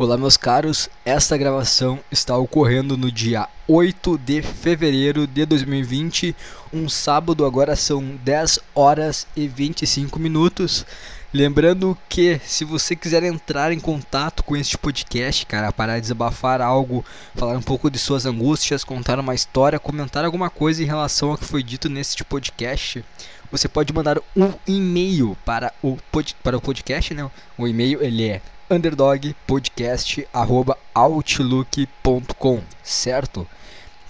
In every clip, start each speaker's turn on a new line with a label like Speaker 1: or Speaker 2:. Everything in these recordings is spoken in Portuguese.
Speaker 1: Olá, meus caros. Esta gravação está ocorrendo no dia 8 de fevereiro de 2020, um sábado. Agora são 10 horas e 25 minutos. Lembrando que se você quiser entrar em contato com este podcast, cara, para desabafar algo, falar um pouco de suas angústias, contar uma história, comentar alguma coisa em relação ao que foi dito neste podcast, você pode mandar um e-mail para o, pod, para o podcast, né? O e-mail ele é underdogpodcast@outlook.com, certo?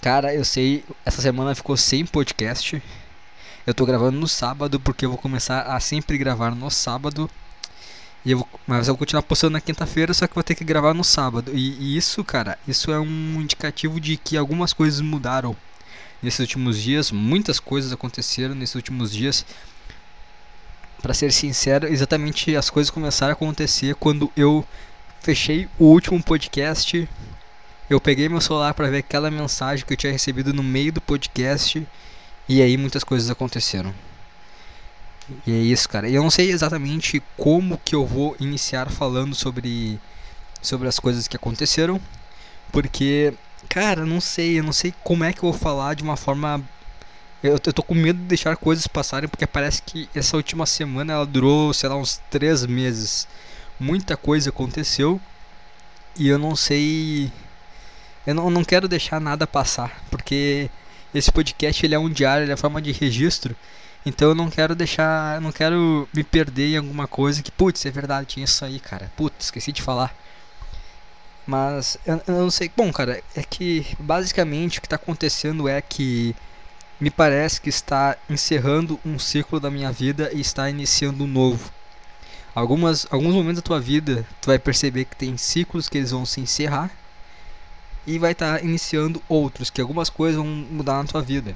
Speaker 1: Cara, eu sei, essa semana ficou sem podcast. Eu tô gravando no sábado porque eu vou começar a sempre gravar no sábado. E eu vou, mas eu vou continuar postando na quinta-feira, só que vou ter que gravar no sábado. E, e isso, cara, isso é um indicativo de que algumas coisas mudaram nesses últimos dias. Muitas coisas aconteceram nesses últimos dias para ser sincero, exatamente as coisas começaram a acontecer quando eu fechei o último podcast. Eu peguei meu celular para ver aquela mensagem que eu tinha recebido no meio do podcast e aí muitas coisas aconteceram. E é isso, cara. Eu não sei exatamente como que eu vou iniciar falando sobre sobre as coisas que aconteceram, porque cara, não sei, eu não sei como é que eu vou falar de uma forma eu, eu tô com medo de deixar coisas passarem porque parece que essa última semana ela durou, sei lá, uns três meses. Muita coisa aconteceu e eu não sei. Eu não, não quero deixar nada passar porque esse podcast ele é um diário, ele é forma de registro. Então eu não quero deixar, eu não quero me perder em alguma coisa que, putz, é verdade, tinha isso aí, cara. Putz, esqueci de falar. Mas eu, eu não sei. Bom, cara, é que basicamente o que está acontecendo é que me parece que está encerrando um ciclo da minha vida e está iniciando um novo. Algumas, alguns momentos da tua vida, tu vai perceber que tem ciclos que eles vão se encerrar e vai estar tá iniciando outros, que algumas coisas vão mudar na tua vida.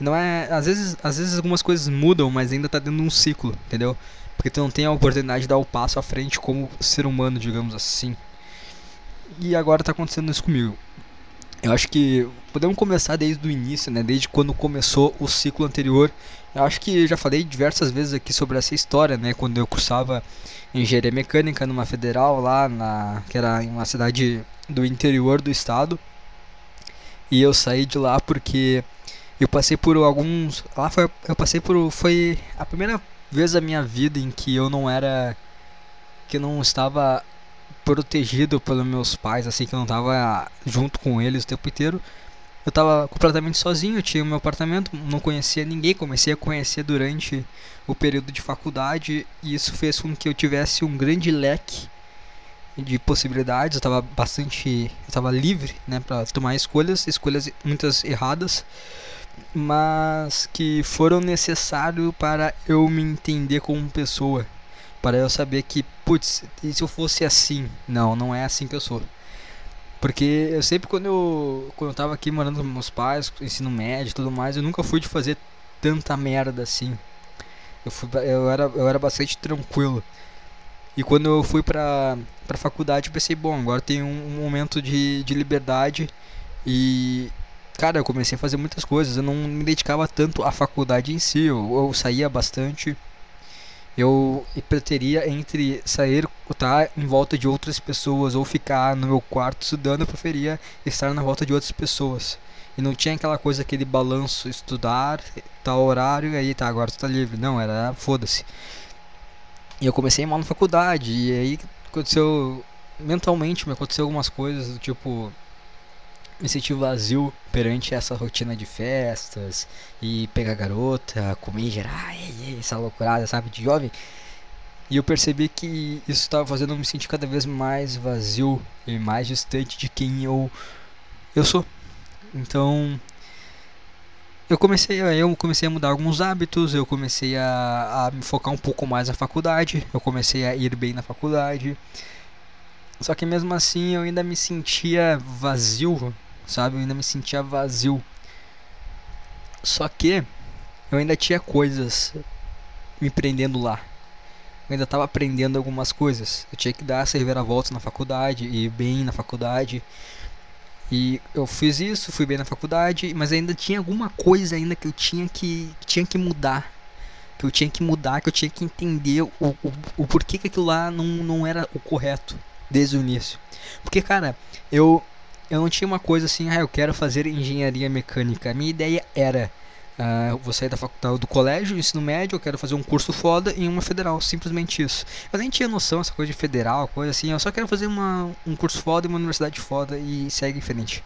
Speaker 1: Não é, às vezes, às vezes algumas coisas mudam, mas ainda está dentro de um ciclo, entendeu? Porque tu não tem a oportunidade de dar o passo à frente como ser humano, digamos assim. E agora está acontecendo isso comigo. Eu acho que podemos começar desde o início, né? Desde quando começou o ciclo anterior. Eu acho que já falei diversas vezes aqui sobre essa história, né? Quando eu cursava engenharia mecânica numa federal lá na que era em uma cidade do interior do estado. E eu saí de lá porque eu passei por alguns lá foi eu passei por foi a primeira vez da minha vida em que eu não era que não estava protegido pelos meus pais, assim, que eu não tava junto com eles o tempo inteiro. Eu tava completamente sozinho, tinha o meu apartamento, não conhecia ninguém, comecei a conhecer durante o período de faculdade e isso fez com que eu tivesse um grande leque de possibilidades, eu estava bastante, eu tava livre, né, para tomar escolhas, escolhas muitas erradas, mas que foram necessários para eu me entender como pessoa para eu saber que, putz, e se eu fosse assim? Não, não é assim que eu sou. Porque eu sempre quando eu quando eu tava aqui morando com meus pais, ensino médio e tudo mais, eu nunca fui de fazer tanta merda assim. Eu fui eu era eu era bastante tranquilo. E quando eu fui pra, pra faculdade, eu pensei, bom, agora tem um, um momento de, de liberdade e cara, eu comecei a fazer muitas coisas. Eu não me dedicava tanto à faculdade em si, eu, eu saía bastante eu preferia entre sair, estar tá, em volta de outras pessoas ou ficar no meu quarto estudando, eu preferia estar na volta de outras pessoas. E não tinha aquela coisa, aquele balanço, estudar, tal horário, e aí tá, agora tu tá livre. Não, era foda-se. E eu comecei mal na faculdade, e aí aconteceu, mentalmente me aconteceu algumas coisas, do tipo, me senti vazio perante essa rotina de festas e pegar garota, comer gerar, essa loucurada, sabe, de jovem. E eu percebi que isso estava fazendo eu me sentir cada vez mais vazio e mais distante de quem eu eu sou. Então, eu comecei a, eu comecei a mudar alguns hábitos, eu comecei a, a me focar um pouco mais na faculdade, eu comecei a ir bem na faculdade. Só que mesmo assim eu ainda me sentia vazio sabe? Eu ainda me sentia vazio. Só que eu ainda tinha coisas me prendendo lá. Eu ainda estava aprendendo algumas coisas. Eu tinha que dar essa reviravolta na faculdade, ir bem na faculdade. E eu fiz isso, fui bem na faculdade, mas ainda tinha alguma coisa ainda que eu tinha que, que tinha que mudar. Que eu tinha que mudar, que eu tinha que entender o, o, o porquê que aquilo lá não, não era o correto. desde o início. Porque, cara, eu, eu não tinha uma coisa assim, ah, eu quero fazer engenharia mecânica. A minha ideia era, uh, vou sair da faculdade do colégio, ensino médio, eu quero fazer um curso foda em uma federal, simplesmente isso. Eu nem tinha noção essa coisa de federal, coisa assim, eu só quero fazer uma, um curso foda em uma universidade foda e segue em frente.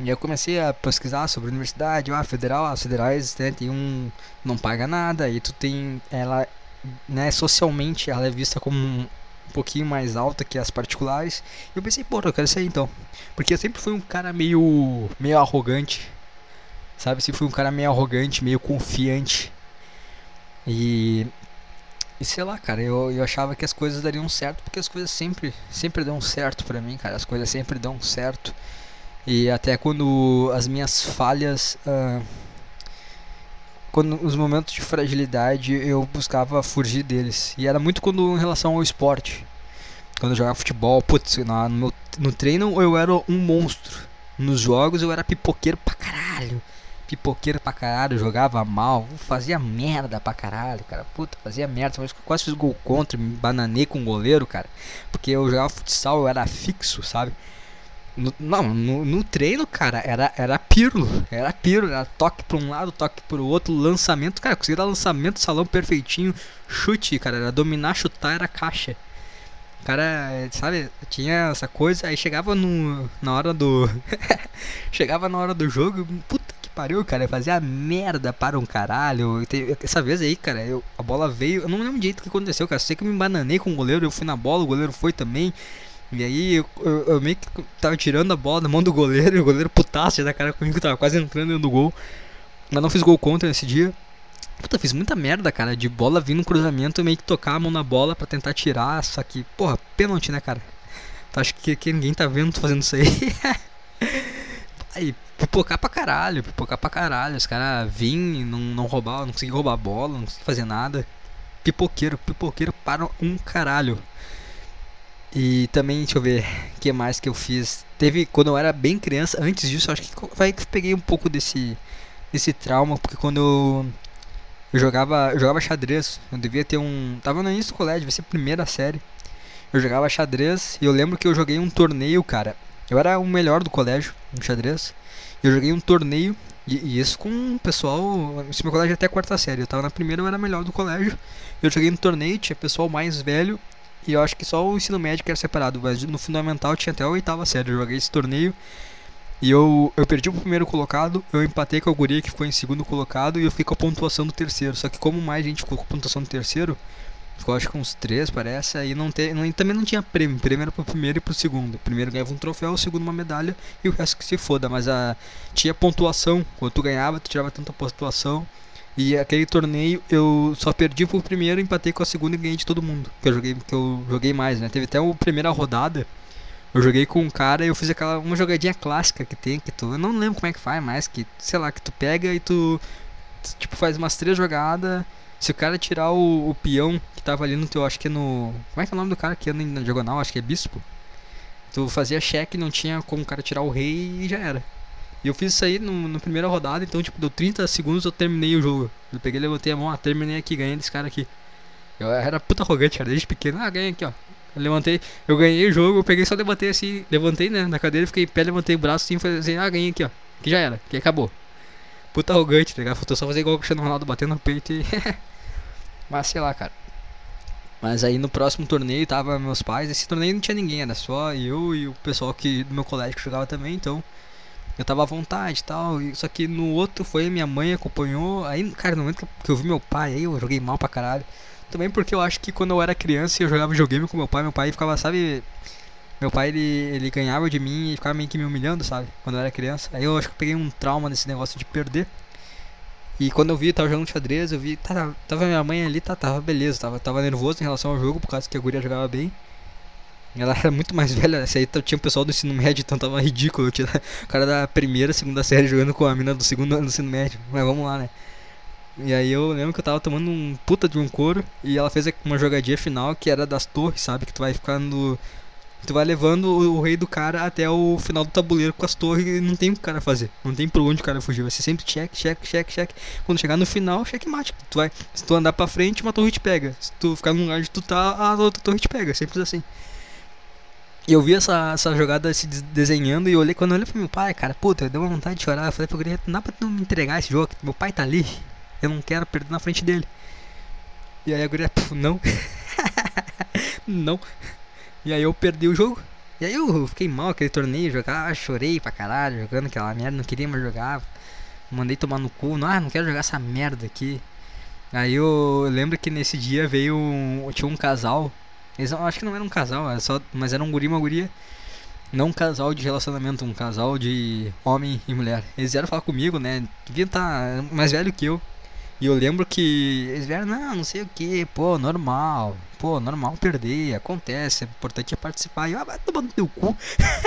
Speaker 1: E eu comecei a pesquisar sobre universidade, ah, federal, as federais, né, tem um não paga nada, e tu tem ela, né, socialmente ela é vista como um pouquinho mais alta que as particulares. Eu pensei, pô, eu quero ser então. Porque eu sempre fui um cara meio meio arrogante. Sabe, sempre fui um cara meio arrogante, meio confiante. E e sei lá, cara, eu, eu achava que as coisas dariam certo, porque as coisas sempre, sempre dão certo pra mim, cara. As coisas sempre dão certo. E até quando as minhas falhas. Uh, quando os momentos de fragilidade eu buscava fugir deles. E era muito quando em relação ao esporte. Quando eu jogava futebol, putz, no, meu, no treino eu era um monstro. Nos jogos eu era pipoqueiro pra caralho. Pipoqueiro pra caralho, jogava mal, fazia merda pra caralho, cara. Puta, fazia merda. Mas quase fiz gol contra, me bananei com o goleiro, cara. Porque eu jogava futsal, eu era fixo, sabe? No, não, no, no, treino, cara, era, era pirlo. Era pirlo, era toque pra um lado, toque pro outro, lançamento. Cara, conseguia dar lançamento, salão perfeitinho, chute, cara. Era dominar, chutar, era caixa. Cara, sabe, tinha essa coisa, aí chegava no, na hora do. chegava na hora do jogo, puta que pariu, cara. Eu fazia merda para um caralho. Essa vez aí, cara, eu, a bola veio. Eu não lembro direito o que aconteceu, cara. sei que eu me bananei com o goleiro, eu fui na bola, o goleiro foi também. E aí eu, eu, eu, meio que tava tirando a bola da mão do goleiro, e o goleiro putasse da cara comigo, tava quase entrando do gol. Mas não fiz gol contra nesse dia. Puta, fiz muita merda, cara, de bola vindo no cruzamento, meio que tocar a mão na bola para tentar tirar, só que, porra, pênalti, né, cara? Tu acha que, que ninguém tá vendo tu fazendo isso aí? aí, pipocar pra caralho, pipocar pra caralho. Os caras vim, não, não roubar, não consegui roubar a bola, não consegui fazer nada. Pipoqueiro, pipoqueiro para um caralho. E também, deixa eu ver, o que mais que eu fiz. Teve, quando eu era bem criança, antes disso, acho que vai que peguei um pouco desse, desse trauma, porque quando eu, eu jogava, eu jogava xadrez, eu devia ter um. Tava no início do colégio, devia ser primeira série. Eu jogava xadrez e eu lembro que eu joguei um torneio, cara. Eu era o melhor do colégio no xadrez. Eu joguei um torneio, e, e isso com o pessoal. Esse meu colégio é até quarta série. Eu tava na primeira, eu era melhor do colégio. Eu joguei um torneio, tinha pessoal mais velho e eu acho que só o ensino médio era separado, mas no fundamental tinha até a oitava série. Eu joguei esse torneio e eu, eu perdi o primeiro colocado, eu empatei com a guria que ficou em segundo colocado e eu fiquei com a pontuação do terceiro. Só que como mais gente ficou com a pontuação do terceiro, ficou acho que uns três parece, aí não tem, não, também não tinha prêmio. Prêmio era pro primeiro e pro segundo. Primeiro ganhava um troféu, o segundo uma medalha e o resto que se foda. Mas a, tinha pontuação, quando tu ganhava, tu tirava tanta pontuação e aquele torneio eu só perdi pro primeiro, empatei com a segunda e ganhei de todo mundo. Que eu joguei, que eu joguei mais, né? Teve até a primeira rodada. Eu joguei com um cara e eu fiz aquela uma jogadinha clássica que tem, que tu. Eu não lembro como é que faz mais, que, sei lá, que tu pega e tu. Tipo, faz umas três jogadas. Se o cara tirar o, o peão que tava ali no teu, acho que é no. Como é que é o nome do cara que anda na diagonal? Acho que é bispo. Tu fazia cheque, não tinha como o cara tirar o rei e já era. E eu fiz isso aí no, primeira rodada, então, tipo, deu 30 segundos eu terminei o jogo. Eu peguei, levantei a mão, ah, terminei aqui, ganhei desse cara aqui. Eu era puta arrogante, cara, desde pequeno. Ah, ganhei aqui, ó. Eu levantei, eu ganhei o jogo, eu peguei só levantei assim, levantei, né, na cadeira, fiquei em pé, levantei o braço assim, falei assim, ah, ganhei aqui, ó. Que já era, que acabou. Puta arrogante, tá ligado? Faltou só fazer igual o Cristiano Ronaldo batendo no peito e. Mas sei lá, cara. Mas aí no próximo torneio tava meus pais, esse torneio não tinha ninguém, era só eu e o pessoal que do meu colégio que jogava também, então eu tava à vontade e tal. Só que no outro foi minha mãe acompanhou. Aí, cara, no momento que eu vi meu pai, aí eu joguei mal pra caralho. Também porque eu acho que quando eu era criança eu jogava videogame com meu pai, meu pai ficava, sabe. Meu pai ele, ele ganhava de mim e ficava meio que me humilhando, sabe? Quando eu era criança. Aí eu acho que eu peguei um trauma nesse negócio de perder. E quando eu vi, tava jogando xadrez, eu vi, tá, tava minha mãe ali, tá, tava beleza, tava, tava nervoso em relação ao jogo, por causa que a guria jogava bem. Ela era muito mais velha, essa aí tinha o pessoal do ensino médio, então tava ridículo. Tinha o cara da primeira, segunda série jogando com a mina do segundo ano do ensino médio. Mas vamos lá, né? E aí eu lembro que eu tava tomando um puta de um couro e ela fez uma jogadinha final que era das torres, sabe? Que tu vai ficando. Tu vai levando o, o rei do cara até o final do tabuleiro com as torres e não tem o que o cara fazer. Não tem por onde o cara fugir. Vai ser sempre check, check, check, check. Quando chegar no final, checkmate. Tu vai, se tu andar pra frente, uma torre te pega. Se tu ficar no lugar onde tu tá, a outra torre te pega. Simples assim. E eu vi essa, essa jogada se desenhando e eu olhei quando eu olhei pro meu pai, cara, puta, deu uma vontade de chorar. Eu falei pro Guria, não dá pra tu me entregar esse jogo, meu pai tá ali. Eu não quero perder na frente dele. E aí a guria, não. não. E aí eu perdi o jogo. E aí eu fiquei mal aquele torneio, jogar, chorei pra caralho, jogando aquela merda, não queria mais jogar. Mandei tomar no cu, não, ah, não quero jogar essa merda aqui. Aí eu lembro que nesse dia veio um, tinha um casal. Eles acho que não era um casal, era só, mas era um guri e uma guria. Não um casal de relacionamento, um casal de homem e mulher. Eles vieram falar comigo, né? Devia estar mais velho que eu. E eu lembro que eles vieram, não, não sei o que, pô, normal, pô, normal perder, acontece, é importante é participar. E eu, ah, vai tomando teu cu.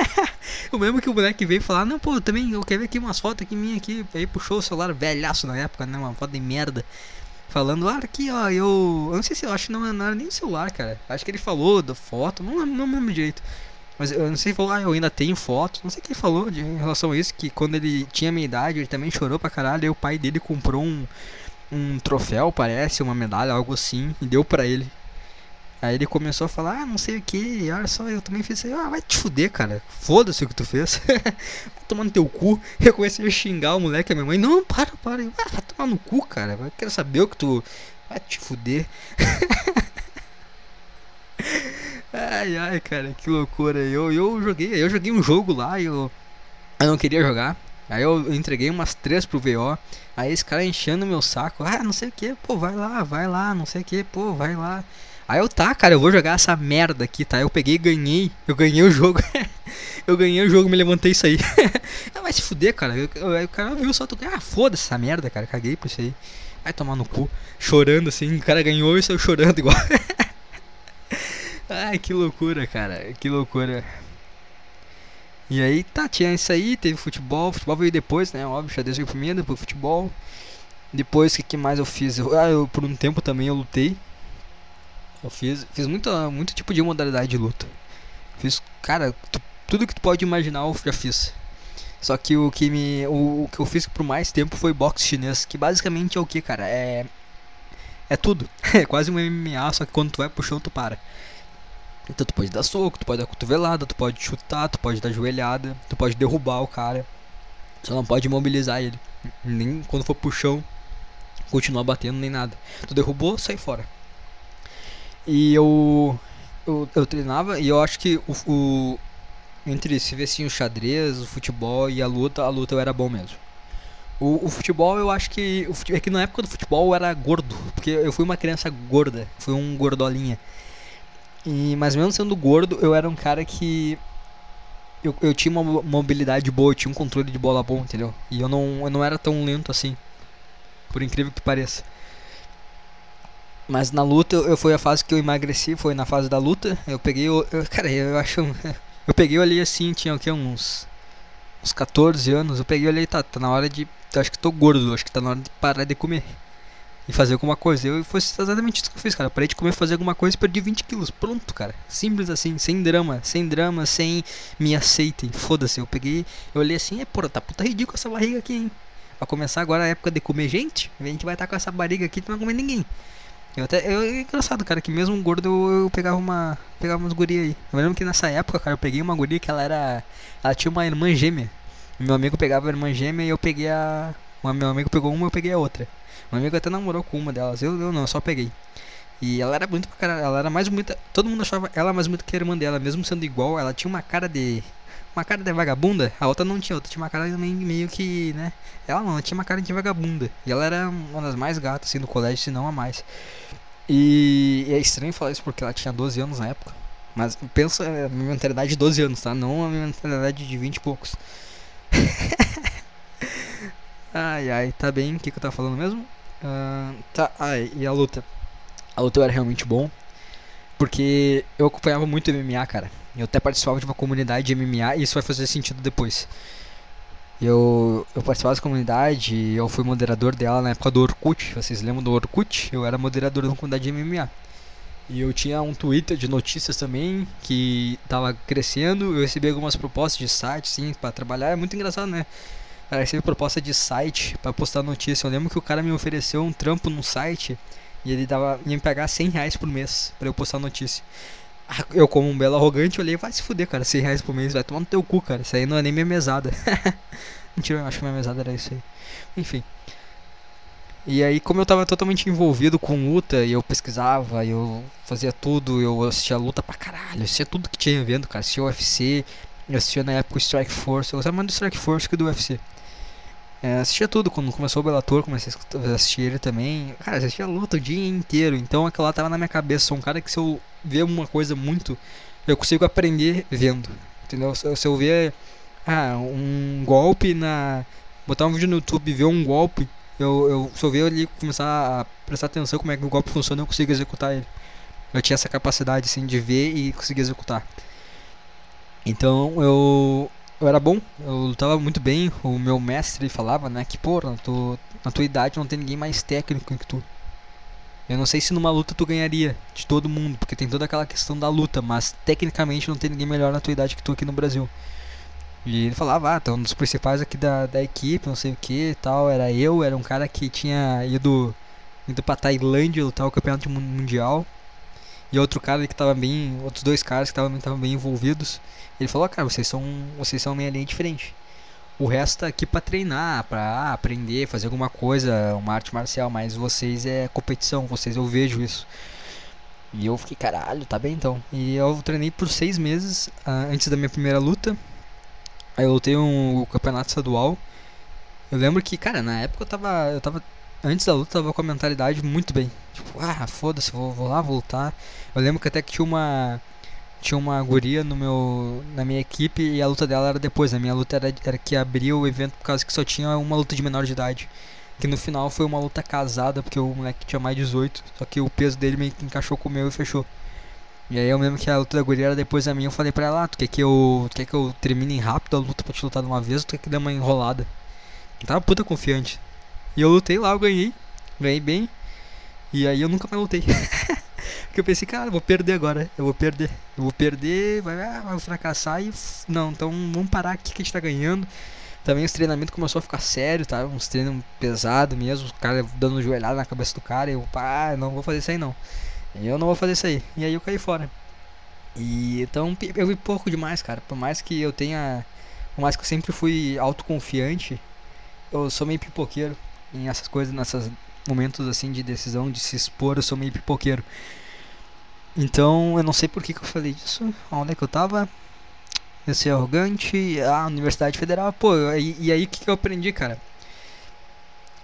Speaker 1: eu lembro que o moleque veio falar, não, pô, também eu quero ver aqui umas fotos aqui minha aqui. Aí puxou o celular velhaço na época, né, uma foto de merda. Falando, ah, aqui ó, eu. Eu não sei se eu acho que não, não era nem o celular, cara. Acho que ele falou da foto, não, não lembro direito. Mas eu não sei se falou, ah, eu ainda tenho foto. Não sei o que ele falou de, em relação a isso. Que quando ele tinha minha idade, ele também chorou pra caralho. E o pai dele comprou um, um troféu, parece, uma medalha, algo assim, e deu pra ele. Aí ele começou a falar, ah, não sei o que, olha só, eu também fiz isso ah, vai te fuder, cara, foda-se o que tu fez, no teu cu. Eu comecei a xingar o moleque, a minha mãe, não, para, para, ah, vai tomar no cu, cara, eu quero saber o que tu, vai te fuder. ai, ai, cara, que loucura, eu, eu joguei, eu joguei um jogo lá, eu, eu não queria jogar, Aí eu entreguei umas três pro VO. Aí esse cara enchendo meu saco. Ah, não sei o que, pô, vai lá, vai lá, não sei o que, pô, vai lá. Aí eu, tá, cara, eu vou jogar essa merda aqui, tá? Eu peguei e ganhei. Eu ganhei o jogo. eu ganhei o jogo, me levantei isso aí. ah, vai se fuder, cara. Aí o cara viu só tu. Ah, foda-se essa merda, cara. Caguei por isso aí. Vai tomar no cu. Chorando assim. O cara ganhou e saiu chorando igual. Ai, que loucura, cara. Que loucura. E aí, tá, tinha isso aí, teve futebol, futebol veio depois, né? Óbvio, xadrez veio primeiro, depois futebol. Depois, o que, que mais eu fiz? Eu, ah, eu, por um tempo também eu lutei. Eu fiz, fiz muito, tipo de modalidade de luta. Fiz, cara, tu, tudo que tu pode imaginar eu já fiz. Só que o que me. O, o, que eu fiz por mais tempo foi boxe chinês. Que basicamente é o que, cara? É. É tudo. É quase um MMA, só que quando tu vai pro chão tu para. Então tu pode dar soco, tu pode dar cotovelada, tu pode chutar, tu pode dar joelhada, tu pode derrubar o cara. Só não pode imobilizar ele. Nem quando for pro chão, continuar batendo nem nada. Tu derrubou, sai fora. E eu, eu, eu treinava e eu acho que o, o entre se assim, o xadrez, o futebol e a luta, a luta eu era bom mesmo. O, o futebol eu acho que. O, é que na época do futebol eu era gordo. Porque eu fui uma criança gorda. Fui um gordolinha. E, mas mesmo sendo gordo, eu era um cara que. Eu, eu tinha uma mobilidade boa, eu tinha um controle de bola bom, entendeu? E eu não, eu não era tão lento assim. Por incrível que pareça. Mas na luta, eu, foi a fase que eu emagreci, foi na fase da luta. Eu peguei, eu, eu cara, eu acho. Eu peguei ali assim, tinha o que? Uns. Uns 14 anos. Eu peguei ali, tá, tá na hora de. Eu acho que tô gordo, acho que tá na hora de parar de comer e fazer alguma coisa. Eu foi exatamente isso que eu fiz, cara. Parei de comer, fazer alguma coisa e perdi 20 quilos. Pronto, cara. Simples assim, sem drama, sem drama, sem me aceitem. Foda-se. Eu peguei, eu olhei assim, é porra, tá puta ridículo essa barriga aqui, hein? Vai começar agora a época de comer gente, a gente vai estar tá com essa barriga aqui não vai comer ninguém. Eu até, eu, é engraçado, cara, que mesmo gordo eu, eu, pegava uma, pegava umas gurias aí. Eu lembro que nessa época, cara, eu peguei uma guria que ela era, ela tinha uma irmã gêmea. Meu amigo pegava a irmã gêmea e eu peguei a, meu amigo pegou uma, eu peguei a outra. Um amigo até namorou com uma delas. Eu, eu não, eu só peguei. E ela era muito pra caralho. Ela era mais bonita. Todo mundo achava ela mais bonita que a irmã dela. Mesmo sendo igual, ela tinha uma cara de. Uma cara de vagabunda. A outra não tinha. A outra tinha uma cara meio, que. né? Ela não, ela tinha uma cara de vagabunda. E ela era uma das mais gatas assim do colégio, se não a mais. E, e é estranho falar isso porque ela tinha 12 anos na época. Mas pensa a minha mentalidade de 12 anos, tá? Não a minha mentalidade de 20 e poucos. ai ai, tá bem. O que, que eu tava falando mesmo? Uh, tá, ah, e a luta. A luta era realmente bom. Porque eu acompanhava muito MMA, cara. Eu até participava de uma comunidade de MMA e isso vai fazer sentido depois. Eu, eu participava da comunidade, eu fui moderador dela na época do Orkut. Vocês lembram do Orkut? Eu era moderador da comunidade de MMA. E eu tinha um Twitter de notícias também que tava crescendo. Eu recebi algumas propostas de site, sim, para trabalhar. É muito engraçado, né? Cara, recebi proposta de site para postar notícia. Eu lembro que o cara me ofereceu um trampo no site e ele dava, ia me pagar 100 reais por mês para eu postar notícia. Eu, como um belo arrogante, olhei, vai se fuder, cara, 100 reais por mês, vai tomar no teu cu, cara. Isso aí não é nem minha mesada. Mentira, eu acho que minha mesada era isso aí. Enfim. E aí, como eu tava totalmente envolvido com luta, e eu pesquisava, eu fazia tudo, eu assistia luta pra caralho, assistia tudo que tinha vendo, cara. Assistia UFC, eu assistia na época o Strike Force, eu gostava mais do Strike Force que do UFC. É, assistia tudo, quando começou o Bellator, comecei a assistir ele também. Cara, assistia luta o dia inteiro, então aquilo lá tava na minha cabeça. Sou um cara que se eu ver uma coisa muito, eu consigo aprender vendo. Entendeu? Se, se eu ver ah, um golpe na. botar um vídeo no YouTube e ver um golpe, eu, eu se eu ver ali começar a prestar atenção como é que o golpe funciona, eu consigo executar ele. Eu tinha essa capacidade assim de ver e conseguir executar. Então eu eu era bom, eu lutava muito bem. O meu mestre falava, né, que pô, na, tu, na tua idade não tem ninguém mais técnico que tu. Eu não sei se numa luta tu ganharia de todo mundo, porque tem toda aquela questão da luta, mas tecnicamente não tem ninguém melhor na tua idade que tu aqui no Brasil. E ele falava, ah, tu é um dos principais aqui da, da equipe, não sei o que tal. Era eu, era um cara que tinha ido, ido pra Tailândia lutar o campeonato mundial. E outro cara que tava bem. Outros dois caras que estavam bem envolvidos. Ele falou, ah, cara, vocês são. Vocês são meia linha diferente. O resto tá aqui pra treinar, ah, aprender, fazer alguma coisa, uma arte marcial, mas vocês é competição, vocês eu vejo isso. E eu fiquei, caralho, tá bem então. E eu treinei por seis meses uh, antes da minha primeira luta. Aí eu lutei um campeonato estadual. Eu lembro que, cara, na época eu tava. Eu tava. Antes da luta tava com a mentalidade muito bem. Tipo, ah, foda-se, vou, vou lá, voltar. Eu lembro que até que tinha uma tinha uma guria no meu, na minha equipe e a luta dela era depois. A minha luta era, era que abria o evento por causa que só tinha uma luta de menor de idade. Que no final foi uma luta casada, porque o moleque tinha mais de 18. Só que o peso dele meio que encaixou com o meu e fechou. E aí eu lembro que a luta da guria era depois da minha. Eu falei pra ela: ah, Tu quer que eu, quer que eu termine rápido a luta pra te lutar de uma vez ou tu quer que dê uma enrolada? Eu tava puta confiante. E eu lutei lá, eu ganhei. Ganhei bem. E aí eu nunca mais lutei. Porque eu pensei, cara, eu vou perder agora. Eu vou perder. Eu vou perder, vai, ah, vai fracassar e. Não, então vamos parar aqui que a gente tá ganhando. Também os treinamentos começou a ficar sério, tá? Uns treinos pesados mesmo, os caras dando joelhada na cabeça do cara. Eu, pá, não vou fazer isso aí não. Eu não vou fazer isso aí. E aí eu caí fora. E então eu vi pouco demais, cara. Por mais que eu tenha. Por mais que eu sempre fui autoconfiante, eu sou meio pipoqueiro em essas coisas, nesses momentos assim de decisão, de se expor, eu sou meio pipoqueiro. Então, eu não sei por que, que eu falei isso. Onde é que eu tava? Eu ser arrogante. Ah, Universidade Federal. Pô, e, e aí o que, que eu aprendi, cara?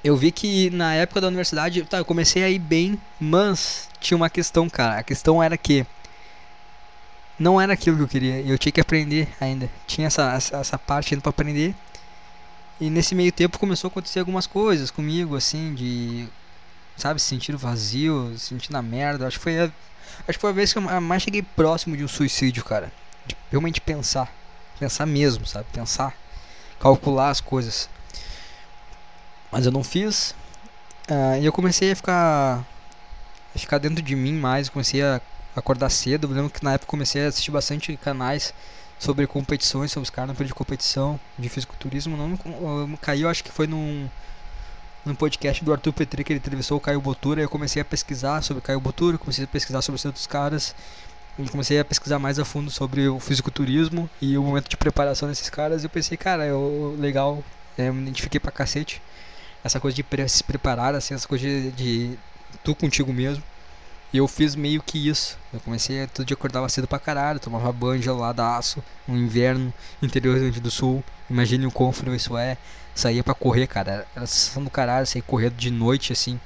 Speaker 1: Eu vi que na época da universidade, tá, eu comecei a ir bem, mas tinha uma questão, cara. A questão era que não era aquilo que eu queria. Eu tinha que aprender ainda. Tinha essa, essa parte indo pra aprender. E nesse meio tempo começou a acontecer algumas coisas comigo, assim, de. Sabe, sentir vazio, sentir na merda. Acho que foi a Acho que foi a vez que eu mais cheguei próximo de um suicídio, cara. De realmente pensar. Pensar mesmo, sabe? Pensar. Calcular as coisas. Mas eu não fiz. Uh, e eu comecei a ficar. A ficar dentro de mim mais. Comecei a acordar cedo. Eu lembro que na época comecei a assistir bastante canais sobre competições, sobre os caras de competição, de fisiculturismo. Não, caiu, acho que foi num no podcast do Arthur Petri que ele entrevistou o Caio Botura. Eu comecei a pesquisar sobre Caio Botura, comecei a pesquisar sobre os outros caras. Comecei a pesquisar mais a fundo sobre o fisiculturismo e o momento de preparação desses caras. Eu pensei, cara, eu, legal, é, me identifiquei pra cacete. Essa coisa de se preparar, assim, essa coisa de, de tu contigo mesmo. E eu fiz meio que isso. Eu comecei todo dia acordava cedo pra caralho, tomava banho geladaço no inverno, interior do Rio Grande do Sul. Imagine o quão frio isso é saía para correr, cara. Era sensação do caralho, sair correndo de noite, assim,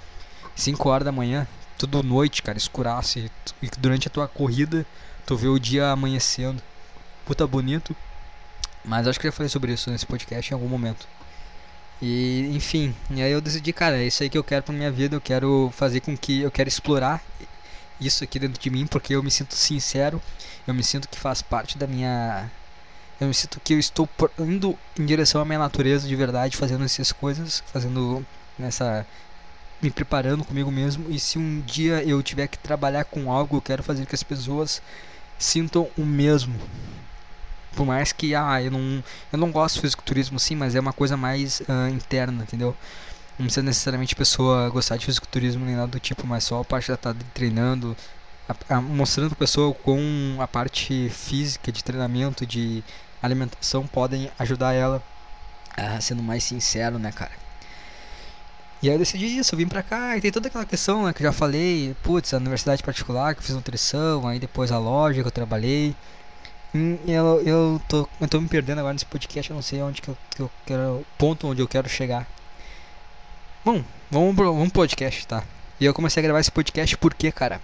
Speaker 1: 5 horas da manhã, tudo noite, cara, escuraço. E, e durante a tua corrida, tu vê o dia amanhecendo. Puta bonito. Mas acho que já falei sobre isso nesse podcast em algum momento. E, enfim, e aí eu decidi, cara, é isso aí que eu quero pra minha vida. Eu quero fazer com que. Eu quero explorar isso aqui dentro de mim, porque eu me sinto sincero. Eu me sinto que faz parte da minha eu me sinto que eu estou indo em direção à minha natureza de verdade, fazendo essas coisas, fazendo nessa me preparando comigo mesmo e se um dia eu tiver que trabalhar com algo, eu quero fazer que as pessoas sintam o mesmo. Por mais que ah, eu não eu não gosto de fisiculturismo sim, mas é uma coisa mais uh, interna, entendeu? Não precisa necessariamente a pessoa gostar de fisiculturismo nem nada do tipo, mas só a parte de estar tá treinando, a, a, mostrando pra pessoa com a parte física de treinamento, de alimentação podem ajudar ela a sendo mais sincero, né, cara? E aí eu decidi isso, eu vim pra cá e tem toda aquela questão, né, que eu já falei, putz, a universidade particular que eu fiz nutrição, aí depois a loja que eu trabalhei. E eu, eu, tô, eu tô me perdendo agora nesse podcast, eu não sei onde que eu, que eu quero, ponto onde eu quero chegar. Bom, vamos pro, pro podcast, tá? E eu comecei a gravar esse podcast por quê, cara?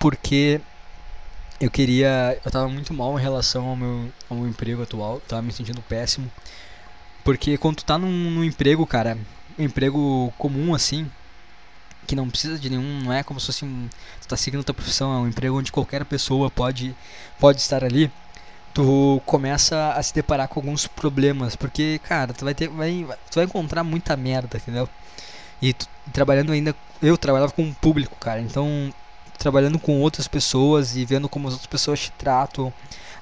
Speaker 1: Porque eu queria. Eu tava muito mal em relação ao meu, ao meu emprego atual, tava me sentindo péssimo. Porque quando tu tá num, num emprego, cara, um emprego comum assim, que não precisa de nenhum, não é como se fosse um, tu tá seguindo profissão, é um emprego onde qualquer pessoa pode pode estar ali. Tu começa a se deparar com alguns problemas, porque cara, tu vai ter vai tu vai encontrar muita merda, entendeu? E tu, trabalhando ainda, eu trabalhava com um público, cara. Então, trabalhando com outras pessoas e vendo como as outras pessoas te tratam,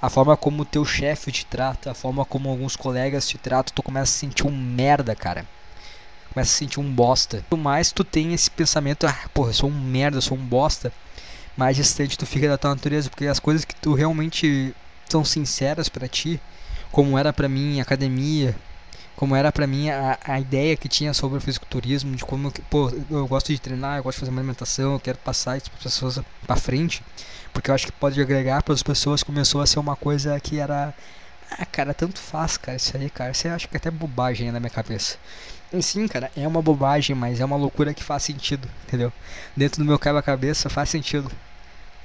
Speaker 1: a forma como o teu chefe te trata, a forma como alguns colegas te tratam, tu começa a sentir um merda, cara começa a sentir um bosta. Quanto mais tu tem esse pensamento, ah, porra, eu sou um merda, eu sou um bosta, mais distante tu fica da tua natureza, porque as coisas que tu realmente são sinceras para ti, como era para mim academia, como era para mim a, a ideia que tinha sobre o fisiculturismo, de como pô, eu gosto de treinar, eu gosto de fazer uma alimentação, eu quero passar isso para pessoas para frente, porque eu acho que pode agregar para as pessoas, começou a ser uma coisa que era ah, cara, tanto faz, cara, isso aí, cara, você acha que é até bobagem na minha cabeça. Sim, cara, é uma bobagem, mas é uma loucura que faz sentido, entendeu? Dentro do meu quebra-cabeça faz sentido.